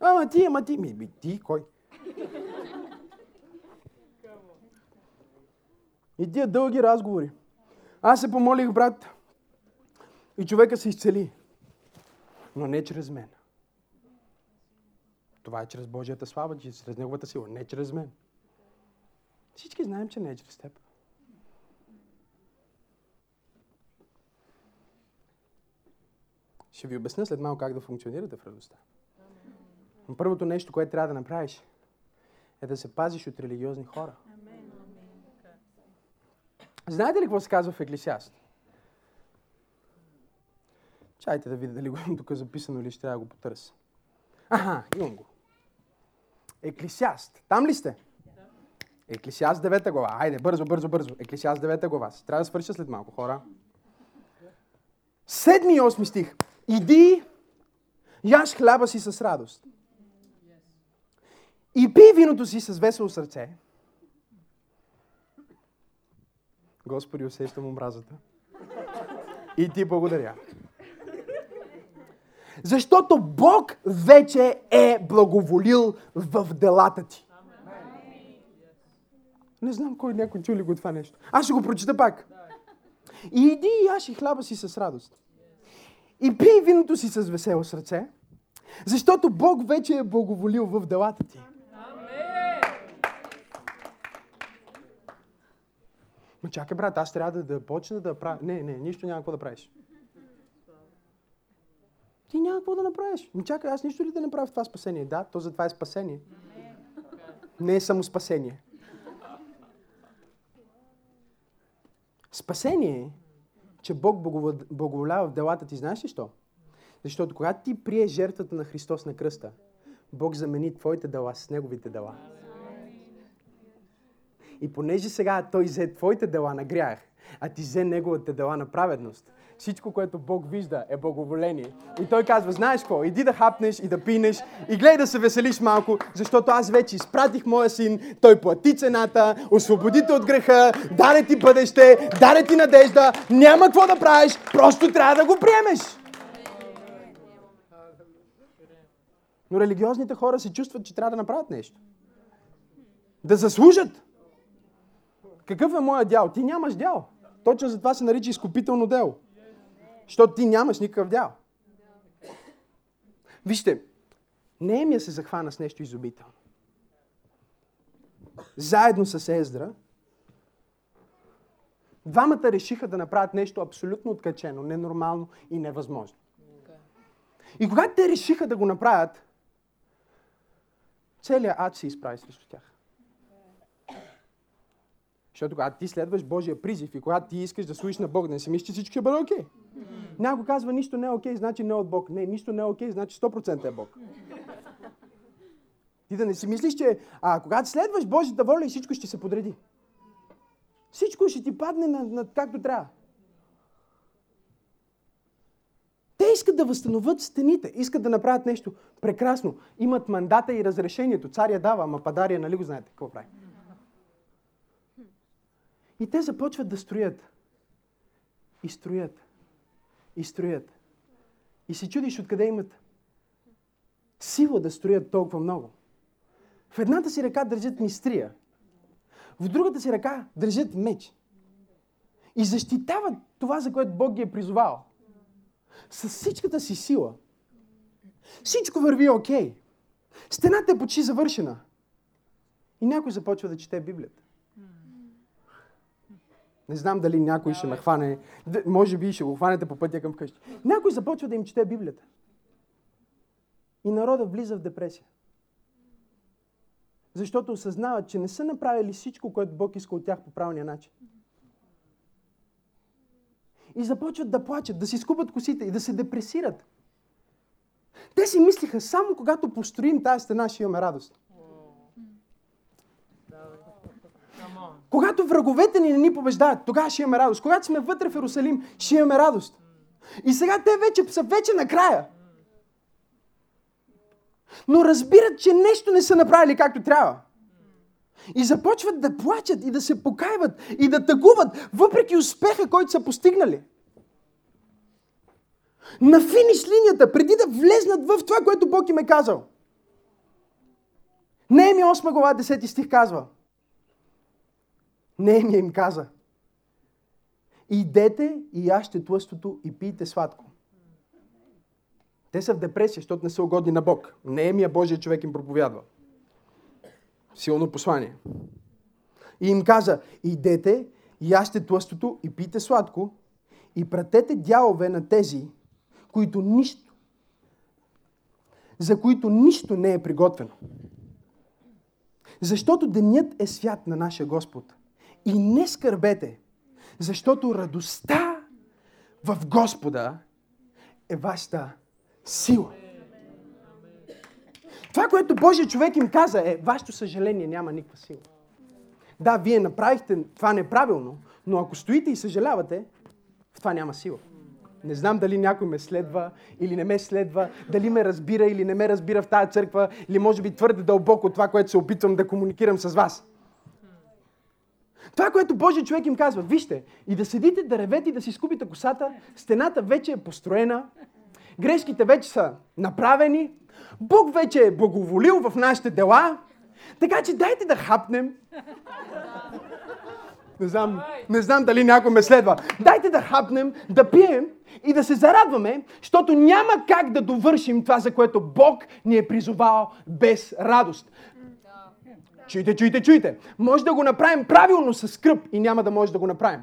Ама ти, ама ти, ми, ми ти, кой? И тия дълги разговори. Аз се помолих, брат, и човека се изцели. Но не чрез мен. Това е чрез Божията слава, чрез Неговата сила, не чрез мен. Всички знаем, че не е чрез теб. Ще ви обясня след малко как да функционирате в радостта. Но първото нещо, което трябва да направиш, е да се пазиш от религиозни хора. Знаете ли какво се казва в Еклисиаст? Чайте да видя дали го имам тук записано или ще да го потърся. Аха, имам го. Еклисиаст. Там ли сте? Еклисиаст 9 глава. Айде, бързо, бързо, бързо. Еклисиаст 9 глава. Трябва да свърша след малко, хора. Седми и осми стих. Иди, яш хляба си с радост. И пи виното си с весело сърце. Господи, усещам омразата. И ти благодаря. Защото Бог вече е благоволил в делата ти. Не знам кой някой чули го това нещо. Аз ще го прочита пак. И иди и яши хляба си с радост. И пий виното си с весело сърце, защото Бог вече е благоволил в делата ти. Ма чакай, брат, аз трябва да, да почна да правя. Не, не, нищо няма какво да правиш. Ти няма какво да направиш. Ми чакай, аз нищо ли да направя в това спасение? Да, то за това е спасение. Не е само спасение. Спасение е, че Бог благоволява в делата ти. Знаеш ли що? Защото когато ти прие жертвата на Христос на кръста, Бог замени твоите дела с Неговите дела. И понеже сега Той взе твоите дела на грях, а ти взе Неговите дела на праведност, всичко, което Бог вижда, е благоволение. И той казва, знаеш какво, иди да хапнеш и да пинеш и гледай да се веселиш малко, защото аз вече изпратих моя син, той плати цената, освободи те от греха, даде ти бъдеще, даде ти надежда, няма какво да правиш, просто трябва да го приемеш. Но религиозните хора се чувстват, че трябва да направят нещо. Да заслужат. Какъв е моя дял? Ти нямаш дял. Точно за това се нарича изкупително дело. Защото ти нямаш никакъв дял. Вижте, Неемия се захвана с нещо изобително. Заедно с Ездра, двамата решиха да направят нещо абсолютно откачено, ненормално и невъзможно. И когато те решиха да го направят, целият ад се изправи срещу тях. Защото когато ти следваш Божия призив и когато ти искаш да служиш на Бог, не си мислиш, че всичко ще бъде окей. Okay. Някой казва, нищо не е окей, okay, значи не е от Бог. Не, нищо не е окей, okay, значи 100% е Бог. Ти да не си мислиш, че а, когато следваш Божията воля и всичко ще се подреди. Всичко ще ти падне на, на както трябва. Те искат да възстановят стените, искат да направят нещо прекрасно. Имат мандата и разрешението. Царя дава, ама падария, нали го знаете какво прави? И те започват да строят. И строят. И строят. И се чудиш откъде имат сила да строят толкова много. В едната си ръка държат мистрия. В другата си ръка държат меч. И защитават това, за което Бог ги е призовал. С всичката си сила. Всичко върви окей. Okay. Стената е почти завършена. И някой започва да чете Библията. Не знам дали някой ще ме хване. Може би ще го хванете по пътя към вкъщи. Някой започва да им чете Библията. И народа влиза в депресия. Защото осъзнават, че не са направили всичко, което Бог иска от тях по правилния начин. И започват да плачат, да си скупат косите и да се депресират. Те си мислиха, само когато построим тази стена, ще имаме радост. Когато враговете ни не ни побеждават, тогава ще имаме радост. Когато сме вътре в Иерусалим, ще имаме радост. И сега те вече са вече накрая. Но разбират, че нещо не са направили както трябва. И започват да плачат и да се покайват и да тъгуват, въпреки успеха, който са постигнали. На финиш линията, преди да влезнат в това, което Бог им е казал. Нееми 8 глава 10 стих казва. Неемия им каза. Идете и яще тлъстото и пийте сладко. Те са в депресия, защото не са угодни на Бог. Неемия Божия човек им проповядва. Силно послание. И им каза, идете, яще тлъстото и пийте сладко и пратете дялове на тези, които нищо, за които нищо не е приготвено. Защото денят е свят на нашия Господ. И не скърбете, защото радостта в Господа е вашата сила. Това, което Божия човек им каза е, вашето съжаление няма никаква сила. Да, вие направихте това неправилно, но ако стоите и съжалявате, в това няма сила. Не знам дали някой ме следва или не ме следва, дали ме разбира или не ме разбира в тази църква, или може би твърде дълбоко това, което се опитвам да комуникирам с вас. Това, което Божия човек им казва, вижте, и да седите, да ревете и да си скупите косата, стената вече е построена, грешките вече са направени, Бог вече е благоволил в нашите дела, така че дайте да хапнем. Не знам, не знам дали някой ме следва. Дайте да хапнем, да пием и да се зарадваме, защото няма как да довършим това, за което Бог ни е призовал без радост. Чуйте, чуйте, чуйте. Може да го направим правилно с скръп и няма да може да го направим.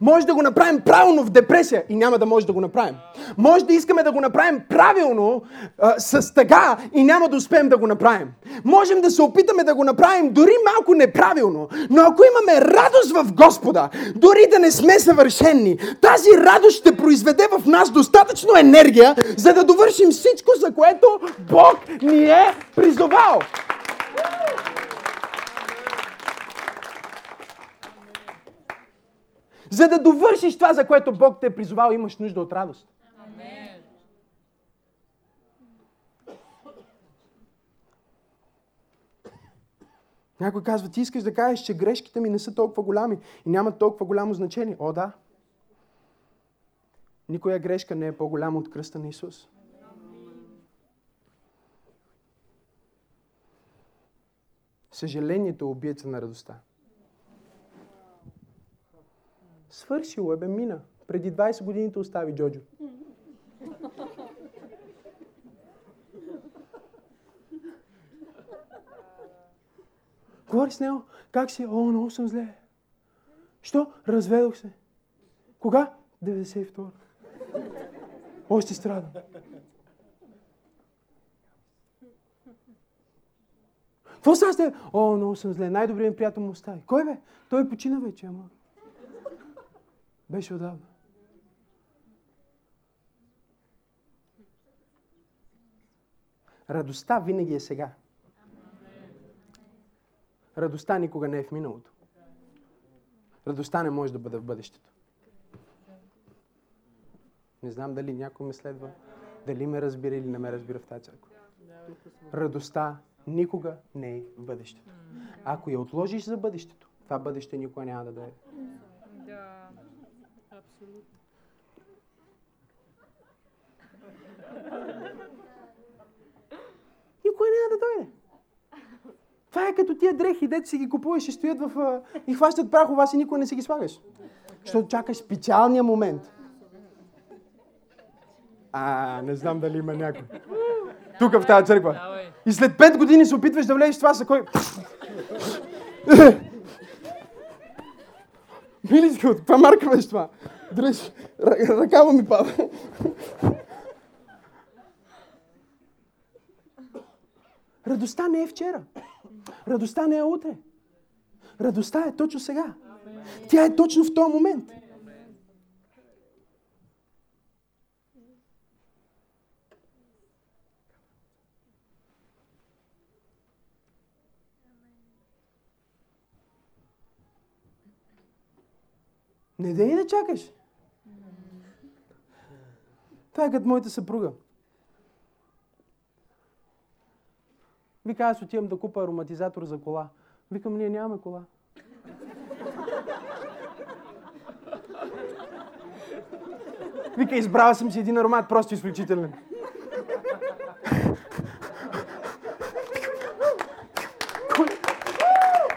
Може да го направим правилно в депресия и няма да може да го направим. Може да искаме да го направим правилно а, с тъга и няма да успеем да го направим. Можем да се опитаме да го направим дори малко неправилно, но ако имаме радост в Господа, дори да не сме съвършенни, тази радост ще произведе в нас достатъчно енергия, за да довършим всичко, за което Бог ни е призовал. За да довършиш това, за което Бог те е призовал, имаш нужда от радост. Някой казва, ти искаш да кажеш, че грешките ми не са толкова голями и нямат толкова голямо значение. О, да. Никоя грешка не е по-голяма от кръста на Исус. Съжалението е убиеца на радостта. Свършило е, бе, мина. Преди 20 години те остави Джоджо. Говори с него. Как си? Е, о, много съм зле. Що? Разведох се. Кога? 92. Още страдам. Какво става с теб? О, много съм зле. Най-добрият приятел му остави. Кой бе? Той почина вече, ама. Беше отдавна. Радостта винаги е сега. Радостта никога не е в миналото. Радостта не може да бъде в бъдещето. Не знам дали някой ме следва, дали ме разбира или не ме разбира в тази църква. Радостта никога не е в бъдещето. Ако я отложиш за бъдещето, това бъдеще никога няма да дойде. Абсолютно. Никой няма да дойде. Това е като тия дрехи, дето си ги купуваш и стоят в... и хващат прах у вас и никой не си ги слагаш. Защото чакаш специалния момент. А, не знам дали има някой. Тук в тази църква. И след пет години се опитваш да влезеш това, са кой... Миличко, каква марка беше това? Дръж, ръ- ръкава ми пада. Радостта не е вчера. Радостта не е утре. Радостта е точно сега. Тя е точно в този момент. Не дей да чакаш. Това е като моята съпруга. Вика, аз отивам да купа ароматизатор за кола. Викам, ние нямаме кола. Вика, избрала съм си един аромат, просто изключителен.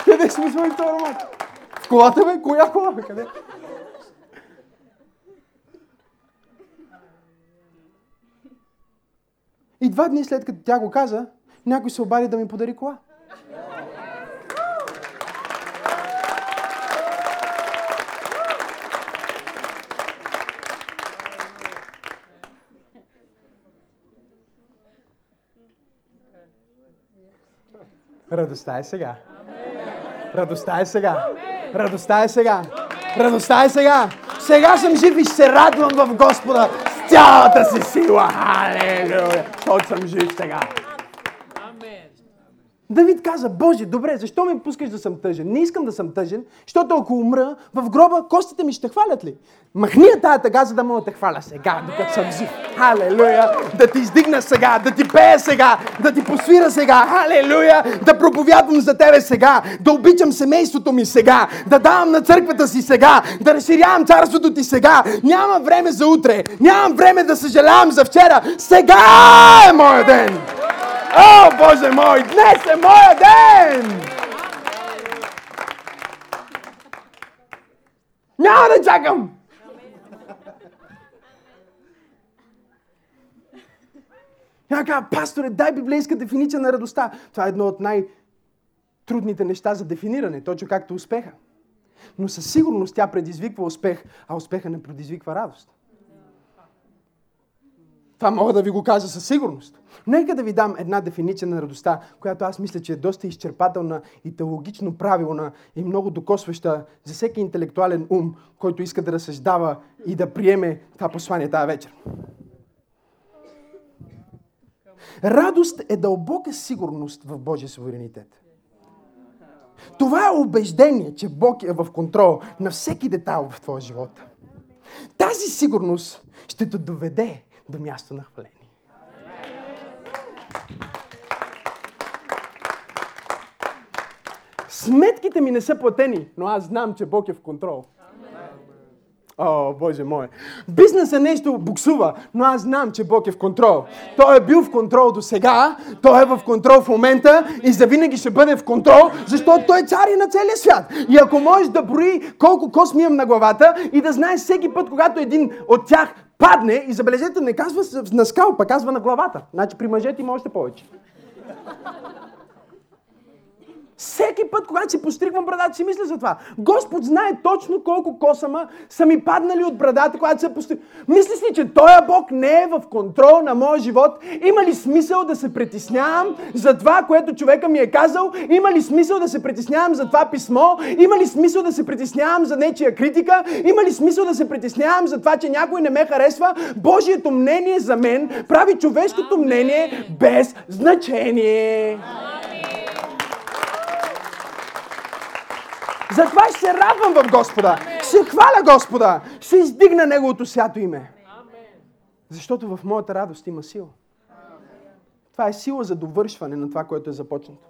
Къде сме сложили този аромат? В колата, бе? Коя кола? Къде? Два дни след като тя го каза, някой се обади да ми подари кола. Радостта е сега. Радостта е сега. Радостта е сега. Радостта е сега. Сега съм жив и ще се радвам в Господа с цялата си сила. Халелуя! Защото съм жив сега. Давид каза, Боже, добре, защо ме пускаш да съм тъжен? Не искам да съм тъжен, защото ако умра, в гроба костите ми ще хвалят ли? Махни я тая тъга, за да мога да хваля сега, докато съм жив. Халелуя! Да ти издигна сега, да ти пея сега, да ти посвира сега. Халелуя! Да проповядвам за тебе сега, да обичам семейството ми сега, да давам на църквата си сега, да разширявам царството ти сега. Няма време за утре, нямам време да съжалявам за вчера. Сега е моя ден! О, Боже мой, днес е моя ден! Няма да чакам! Няма кажа, пасторе, дай библейска дефиниция на радостта. Това е едно от най-трудните неща за дефиниране, точно както успеха. Но със сигурност тя предизвиква успех, а успеха не предизвиква радост. Това мога да ви го кажа със сигурност. Нека да ви дам една дефиниция на радостта, която аз мисля, че е доста изчерпателна и теологично правилна и много докосваща за всеки интелектуален ум, който иска да разсъждава и да приеме това послание тази вечер. Радост е дълбока сигурност в Божия суверенитет. Това е убеждение, че Бог е в контрол на всеки детайл в твоя живот. Тази сигурност ще те доведе до място на хваление. Сметките ми не са платени, но аз знам, че Бог е в контрол. О, Боже мой. Бизнесът нещо буксува, но аз знам, че Бог е в контрол. Той е бил в контрол до сега, Той е в контрол в момента и завинаги ще бъде в контрол, защото Той е цар и на целия свят. И ако можеш да брои колко косми имам на главата и да знаеш всеки път, когато един от тях падне, и забележете, не казва на скалпа, казва на главата. Значи при мъжете има още повече. Път, когато си постригвам брадата, си мисля за това. Господ знае точно колко косама са ми паднали от брадата, когато се постригвам. Мислиш ли, че Той Бог не е в контрол на моя живот? Има ли смисъл да се притеснявам за това, което човека ми е казал? Има ли смисъл да се притеснявам за това писмо? Има ли смисъл да се притеснявам за нечия критика? Има ли смисъл да се притеснявам за това, че някой не ме харесва? Божието мнение за мен прави човешкото мнение без значение. Затова ще се радвам в Господа. Ще хваля Господа. Ще издигна Неговото свято име. Защото в моята радост има сила. Това е сила за довършване на това, което е започнато.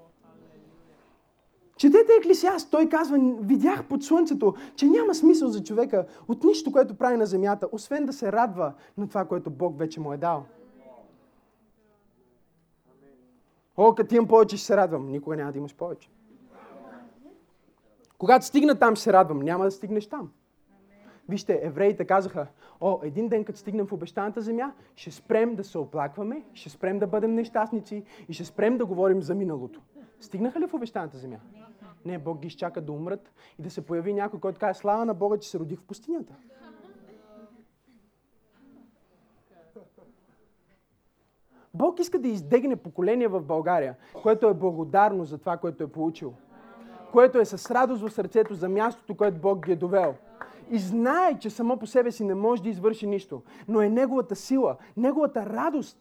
Четете Еклисиаст, той казва, видях под слънцето, че няма смисъл за човека от нищо, което прави на земята, освен да се радва на това, което Бог вече му е дал. О, като имам повече, ще се радвам. Никога няма да имаш повече. Когато стигна там, ще се радвам. Няма да стигнеш там. Вижте, евреите казаха, о, един ден, като стигнем в обещаната земя, ще спрем да се оплакваме, ще спрем да бъдем нещастници и ще спрем да говорим за миналото. Стигнаха ли в обещаната земя? Не, Бог ги изчака да умрат и да се появи някой, който каже, слава на Бога, че се родих в пустинята. Бог иска да издегне поколение в България, което е благодарно за това, което е получил. Което е с радост в сърцето за мястото, което Бог ги е довел. И знае, че само по себе си не може да извърши нищо. Но е Неговата сила, Неговата радост,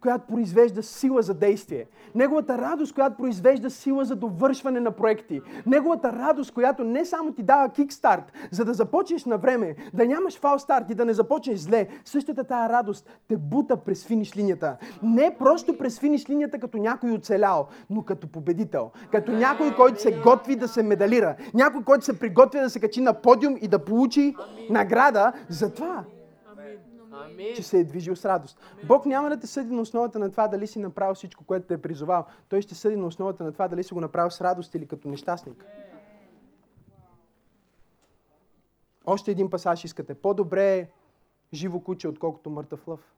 която произвежда сила за действие. Неговата радост, която произвежда сила за довършване на проекти. Неговата радост, която не само ти дава кикстарт, за да започнеш на време, да нямаш фалстарт и да не започнеш зле. Същата тая радост те бута през финиш линията. Не просто през финиш линията като някой оцелял, но като победител. Като някой, който се готви да се медалира. Някой, който се приготвя да се качи на подиум и да получи награда за това че се е движил с радост. Бог няма да те съди на основата на това дали си направил всичко, което те е призовал. Той ще съди на основата на това дали си го направил с радост или като нещастник. Още един пасаж искате. По-добре е живо куче, отколкото мъртъв лъв.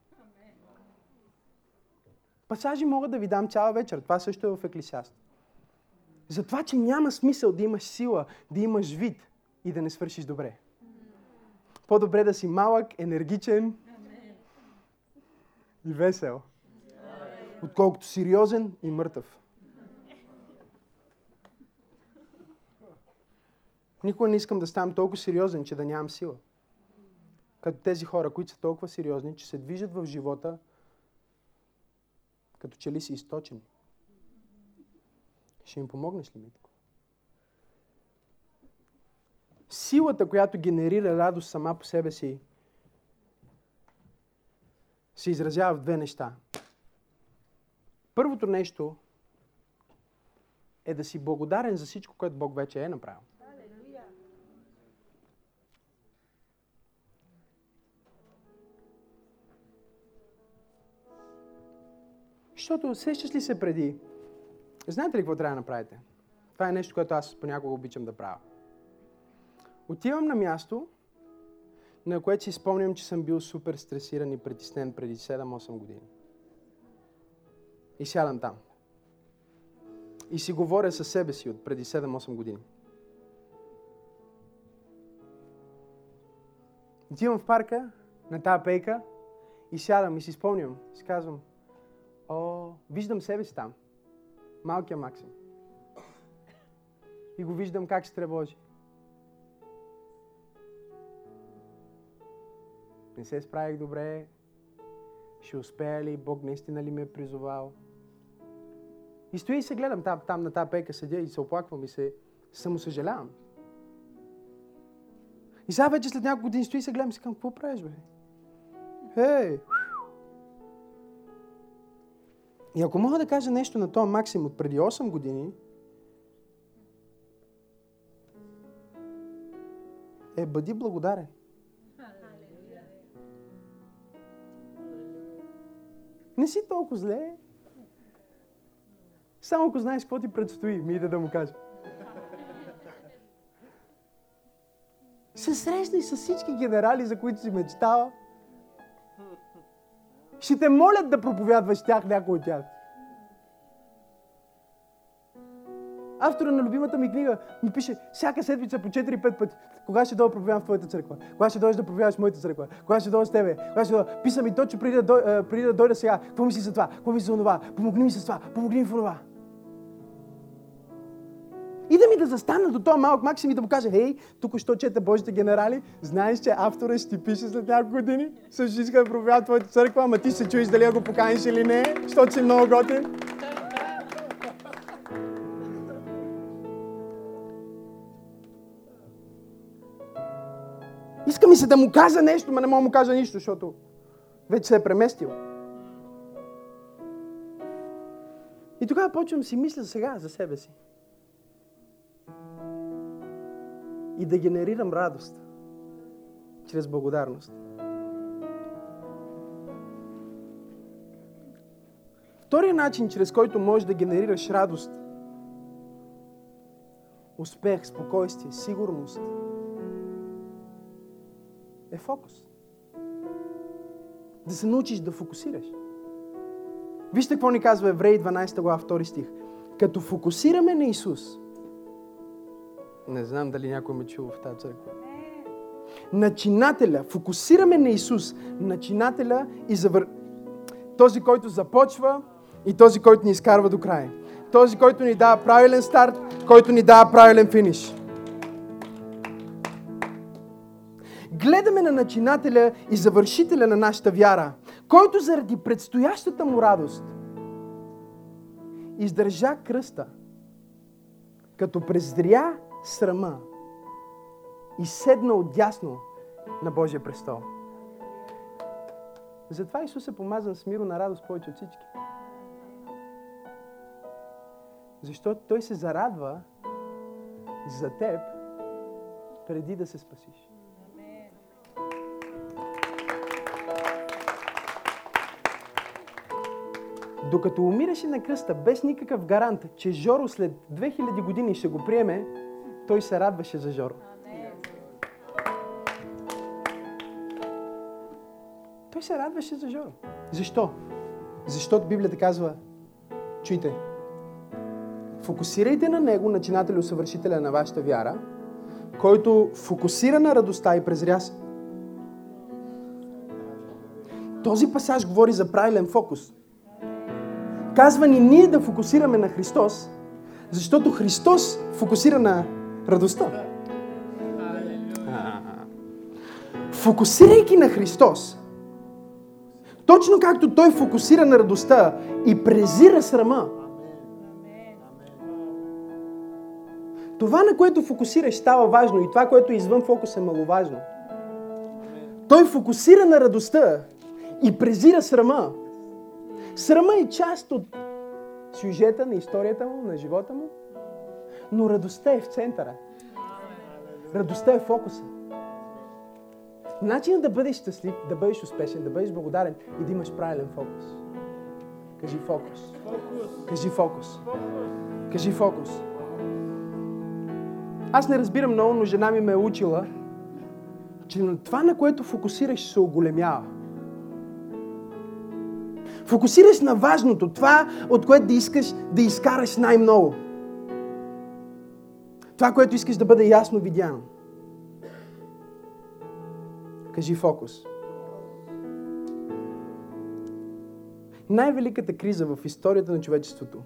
Пасажи мога да ви дам цяла вечер. Това също е в Еклисиаст. Затова, че няма смисъл да имаш сила, да имаш вид и да не свършиш добре. По-добре да си малък, енергичен и весел, отколкото сериозен и мъртъв. Никога не искам да ставам толкова сериозен, че да нямам сила. Като тези хора, които са толкова сериозни, че се движат в живота, като че ли си източени. Ще им помогнеш ли ми? Силата, която генерира радост сама по себе си, се изразява в две неща. Първото нещо е да си благодарен за всичко, което Бог вече е направил. Защото сещаш ли се преди? Знаете ли какво трябва да направите? Това е нещо, което аз понякога обичам да правя. Отивам на място, на което си спомням, че съм бил супер стресиран и притеснен преди 7-8 години. И сядам там. И си говоря със себе си от преди 7-8 години. Отивам в парка, на тази пейка, и сядам и си спомням. Си казвам, о, виждам себе си там. Малкия Максим. И го виждам как се тревожи. Не се справих добре, ще успея ли, Бог наистина ли ме е призовал. И стоя и се гледам там, там на тази пейка седя и се оплаквам и се самосъжалявам. И сега вече след няколко години стои и се гледам и си казвам, какво правиш, бе? Хей! И ако мога да кажа нещо на този Максим от преди 8 години, е бъди благодарен. Не си толкова зле. Само ако знаеш какво ти предстои, ми иде да му кажа. Се срещни с всички генерали, за които си мечтава. Ще те молят да проповядваш тях, някой от тях. Автора на любимата ми книга ми пише всяка седмица по 4-5 пъти. Кога ще дойда да проповядвам в твоята църква? Кога ще дойдеш да проповядваш в моята църква? Кога ще дойда с тебе? Кога ще дойда? Писа ми точно преди да, дой, а, преди да дойда сега. Какво мислиш за това? Какво мислиш за това? Помогни ми с това. Помогни ми в това. И да ми да застана до този малък Максим и да му кажа, хей, тук що чета Божите генерали, знаеш, че автора ще ти пише след няколко години, също иска да проповядва твоята църква, ама ти се чуеш дали го поканиш или не, защото си много готин. Иска ми се да му кажа нещо, но не мога да му кажа нищо, защото вече се е преместил. И тогава почвам си мисля сега за себе си. И да генерирам радост чрез благодарност. Втория начин, чрез който можеш да генерираш радост, успех, спокойствие, сигурност, е фокус. Да се научиш да фокусираш. Вижте какво ни казва Евреи 12 глава 2 стих. Като фокусираме на Исус, не знам дали някой ме чува в тази църква. Начинателя, фокусираме на Исус, начинателя и завър... този, който започва и този, който ни изкарва до края. Този, който ни дава правилен старт, който ни дава правилен финиш. Гледаме на начинателя и завършителя на нашата вяра, който заради предстоящата му радост издържа кръста, като презря срама и седна отдясно на Божия престол. Затова Исус е помазан с миро на радост повече от всички. Защото Той се зарадва за теб преди да се спасиш. Докато умираше на кръста без никакъв гарант, че Жоро след 2000 години ще го приеме, той се радваше за Жоро. Той се радваше за Жоро. Защо? Защото Библията казва, чуйте, фокусирайте на Него, начинател и съвършителя на вашата вяра, който фокусира на радостта и презря се. Този пасаж говори за правилен фокус. Казва ни ние да фокусираме на Христос, защото Христос фокусира на радостта. Фокусирайки на Христос, точно както Той фокусира на радостта и презира срама, това, на което фокусираш, става важно и това, което е извън фокус е маловажно. Той фокусира на радостта и презира срама. Срама е част от сюжета на историята му, на живота му, но радостта е в центъра. Радостта е фокуса. Начинът да бъдеш щастлив, да бъдеш успешен, да бъдеш благодарен и да имаш правилен фокус. Кажи фокус. Кажи фокус. Кажи фокус. Аз не разбирам много, но жена ми ме е учила, че на това, на което фокусираш, се оголемява. Фокусираш на важното, това, от което да искаш да изкараш най-много. Това, което искаш да бъде ясно видяно. Кажи фокус. Най-великата криза в историята на човечеството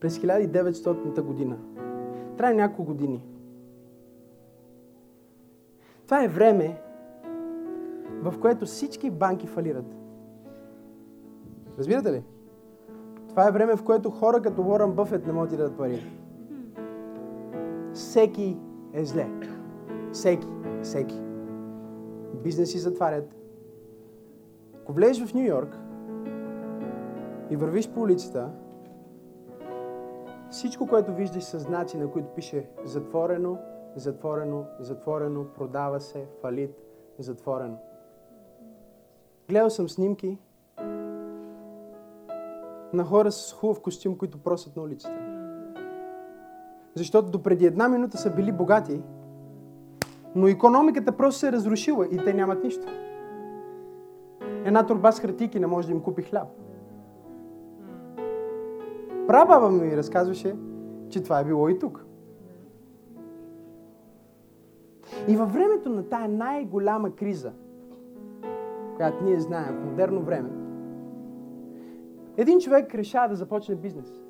през 1900 година трае няколко години. Това е време, в което всички банки фалират. Разбирате ли? Това е време, в което хора като Уорън Бъфет не могат да дадат пари. Всеки е зле. Всеки. Всеки. Бизнеси затварят. Ако влезеш в Нью Йорк и вървиш по улицата, всичко, което виждаш са знаци, на които пише затворено, затворено, затворено, продава се, фалит, затворено. Гледал съм снимки на хора с хубав костюм, които просят на улицата. Защото допреди една минута са били богати, но економиката просто се е разрушила и те нямат нищо. Една турба с хартики не може да им купи хляб. Прабаба ми разказваше, че това е било и тук. И във времето на тая най-голяма криза, която ние знаем в модерно време, един човек решава да започне бизнес.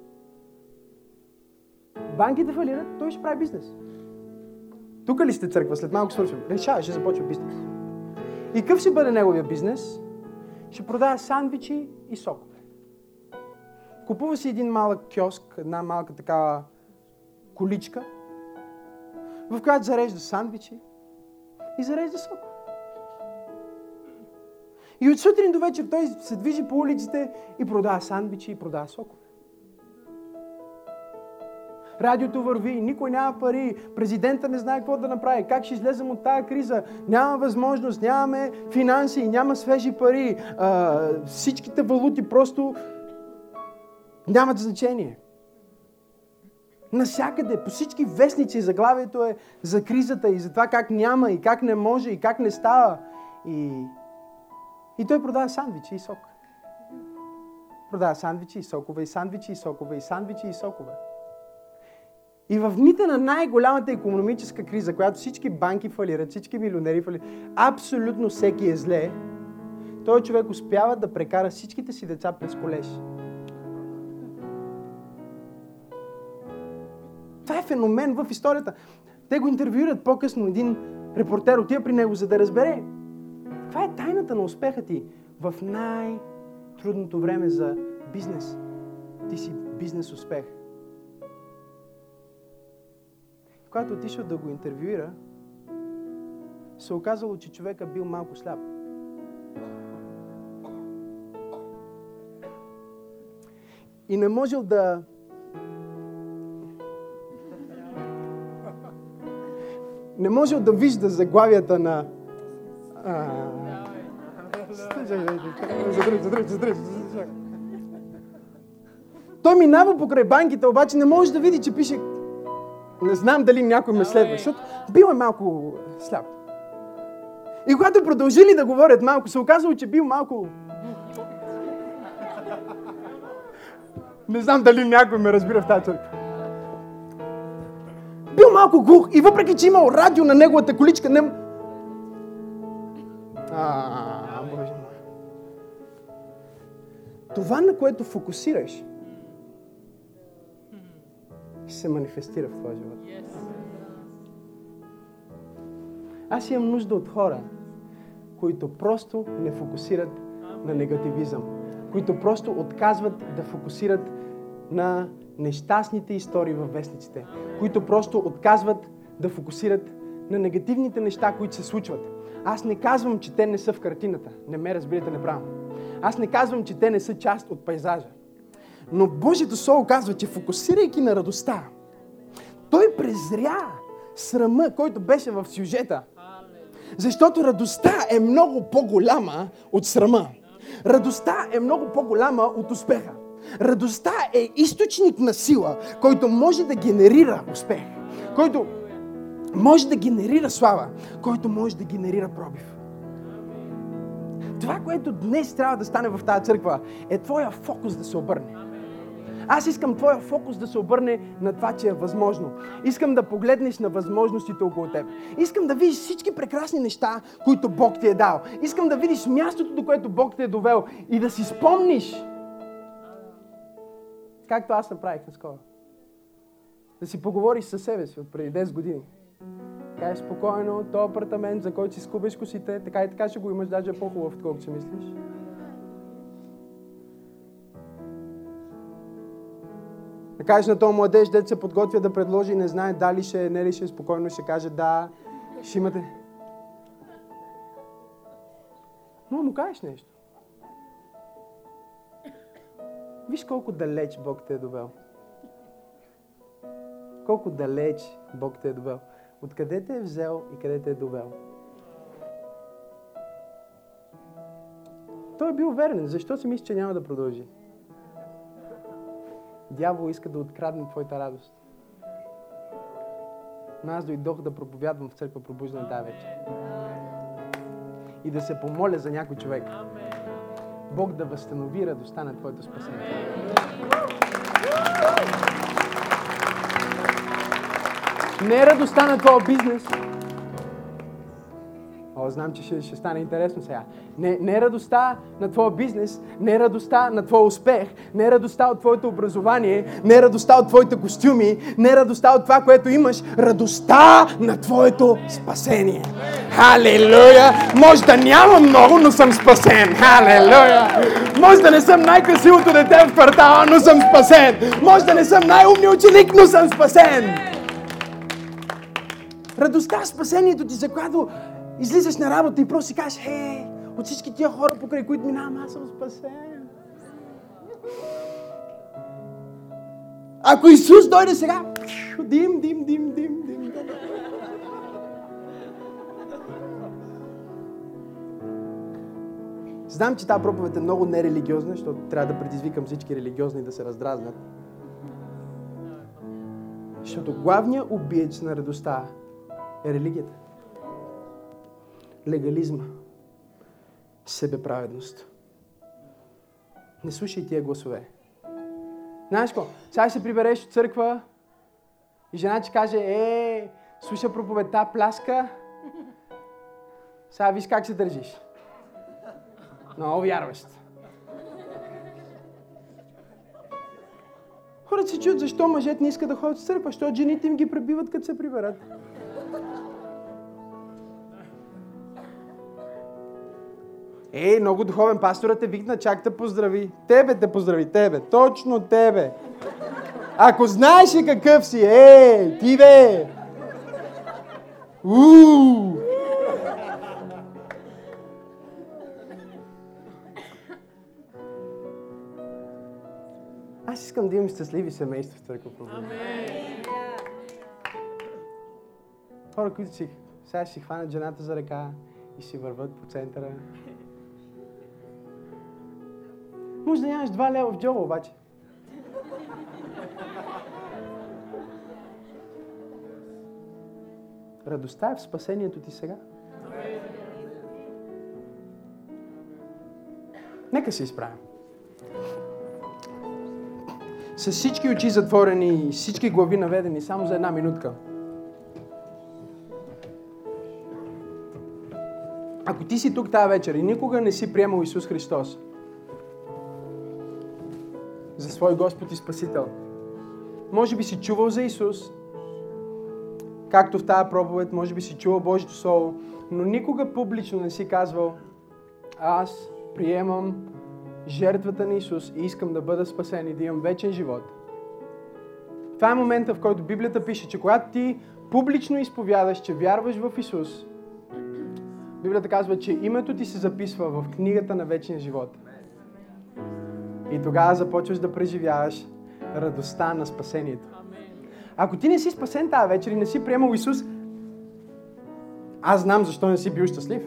Банките фалират, той ще прави бизнес. Тук ли сте църква? След малко свършвам. Решава, ще започва бизнес. И какъв ще бъде неговия бизнес? Ще продава сандвичи и сокове. Купува си един малък киоск, една малка такава количка, в която зарежда сандвичи и зарежда сокове. И от сутрин до вечер той се движи по улиците и продава сандвичи и продава сокове. Радиото върви, никой няма пари, президента не знае какво да направи, как ще излезем от тази криза, няма възможност, нямаме финанси, няма свежи пари, а, всичките валути просто нямат значение. Насякъде, по всички вестници, заглавието е за кризата и за това как няма и как не може и как не става. И, и той продава сандвичи и сок. Продава сандвичи и сокове, и сандвичи и сокове, и сандвичи и сокове. И в дните на най-голямата економическа криза, която всички банки фалират, всички милионери фалират, абсолютно всеки е зле, той човек успява да прекара всичките си деца през колеж. Това е феномен в историята. Те го интервюират по-късно. Един репортер отива при него, за да разбере каква е тайната на успеха ти в най-трудното време за бизнес. Ти си бизнес успех. Когато отишъл да го интервюира, се оказало, че човека бил малко сляп. И не можел да не можел да вижда заглавията на... Той минава покрай банките, обаче не може да види, че пише... Не знам дали някой ме следва, защото бил е малко сляп. И когато продължили да говорят малко, се оказало, че бил малко... Не знам дали някой ме разбира в тази църква бил малко глух и въпреки, че имал радио на неговата количка, не... А, Това, на което фокусираш, се манифестира в твоя живот. Аз имам нужда от хора, които просто не фокусират на негативизъм, които просто отказват да фокусират на нещастните истории във вестниците, които просто отказват да фокусират на негативните неща, които се случват. Аз не казвам, че те не са в картината. Не ме разбирате неправилно. Аз не казвам, че те не са част от пейзажа. Но Божието Слово казва, че фокусирайки на радостта, той презря срама, който беше в сюжета. Защото радостта е много по-голяма от срама. Радостта е много по-голяма от успеха. Радостта е източник на сила, който може да генерира успех, който може да генерира слава, който може да генерира пробив. Това, което днес трябва да стане в тази църква, е твоя фокус да се обърне. Аз искам твоя фокус да се обърне на това, че е възможно. Искам да погледнеш на възможностите около теб. Искам да видиш всички прекрасни неща, които Бог ти е дал. Искам да видиш мястото, до което Бог те е довел и да си спомниш, Както аз направих наскоро. Да си поговориш със себе си от преди 10 години. Е спокойно, то апартамент, за който си скубеш косите, така и така ще го имаш, даже е по-хубав, отколкото си мислиш. Да кажеш на този младеж, дете се подготвя да предложи, не знае дали ще, не ли ще, спокойно ще каже да, ще имате. Но му кажеш нещо. Виж колко далеч Бог те е довел. Колко далеч Бог те е довел. Откъде те е взел и къде те е довел. Той е бил верен. Защо си мисли, че няма да продължи? Дявол иска да открадне твоята радост. Но аз дойдох да проповядвам в църква пробуждане тази вечер. И да се помоля за някой човек. Бог да възстанови радостта на твоето спасение. Не е радостта на твоя бизнес. О, знам, че ще, ще стане интересно сега. Не, не радостта на твоя бизнес, не радостта на твоя успех, не радостта от твоето образование, не радостта от твоите костюми, не радостта от това, което имаш, радостта на твоето спасение. Халелуя! Може да няма много, но съм спасен. Халелуя! Може да не съм най-красивото дете в квартала, но съм спасен. Може да не съм най-умният ученик, но съм спасен. Радостта, спасението ти, за която излизаш на работа и просто си кажеш, хей, от всички тия хора, покрай които минавам, аз съм спасен. Ако Исус дойде сега, дим, дим, дим, дим, дим. Знам, че тази проповед е много нерелигиозна, защото трябва да предизвикам всички религиозни да се раздразнят. Защото главният убиец на радостта е религията. Легализма. Себеправедност. Не слушай тия гласове. Знаеш какво? Сега ще се прибереш от църква и жена ти каже, е, слуша проповедта, пляска. Сега виж как се държиш. Много вярващ. Хората се чуят защо мъжете не искат да ходят в църква, защото жените им ги пребиват, като се приберат. Ей, много духовен пасторът те викна, чак те поздрави. Тебе те поздрави, тебе. Точно тебе. Ако знаеш ли какъв си, е, ти бе. Уу! Аз искам да имам щастливи семейства в църква. Хора, които си, сега ще си хванат жената за ръка и си върват по центъра. Може да нямаш два лева в джоба, обаче. Радостта е в спасението ти сега. Нека се изправим. С всички очи затворени, всички глави наведени, само за една минутка. Ако ти си тук тази вечер и никога не си приемал Исус Христос свой Господ и Спасител, може би си чувал за Исус, както в тази проповед, може би си чувал Божието Слово, но никога публично не си казвал аз приемам жертвата на Исус и искам да бъда спасен и да имам вечен живот. Това е момента, в който Библията пише, че когато ти публично изповядаш, че вярваш в Исус, Библията казва, че името ти се записва в книгата на вечния живот. И тогава започваш да преживяваш радостта на спасението. Ако ти не си спасен тази вечер и не си приемал Исус, аз знам защо не си бил щастлив.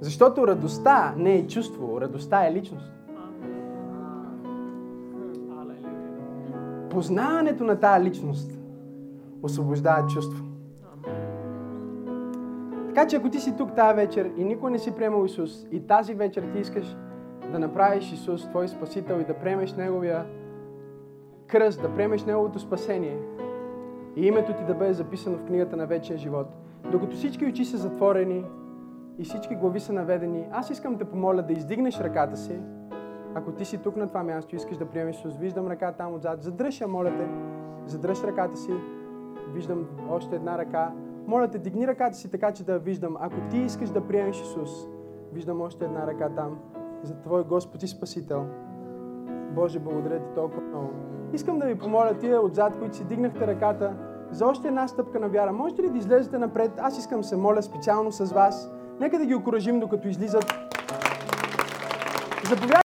Защото радостта не е чувство, радостта е личност. Познаването на тази личност освобождава чувство. Така че ако ти си тук тази вечер и никой не си приемал Исус и тази вечер ти искаш да направиш Исус твой спасител и да приемеш Неговия кръст, да приемеш Неговото спасение и името ти да бъде записано в книгата на вечния живот, докато всички очи са затворени и всички глави са наведени, аз искам да помоля да издигнеш ръката си. Ако ти си тук на това място и искаш да приемеш Исус, виждам ръка там отзад. Задръж я, моля те. Задръж ръката си. Виждам още една ръка. Моля те, дигни ръката си така, че да я виждам. Ако ти искаш да приемеш Исус, виждам още една ръка там. За Твой Господ и Спасител. Боже, благодаря ти толкова много. Искам да ви помоля тия отзад, които си дигнахте ръката, за още една стъпка на вяра. Можете ли да излезете напред? Аз искам се моля специално с вас. Нека да ги окоръжим, докато излизат. Заповядайте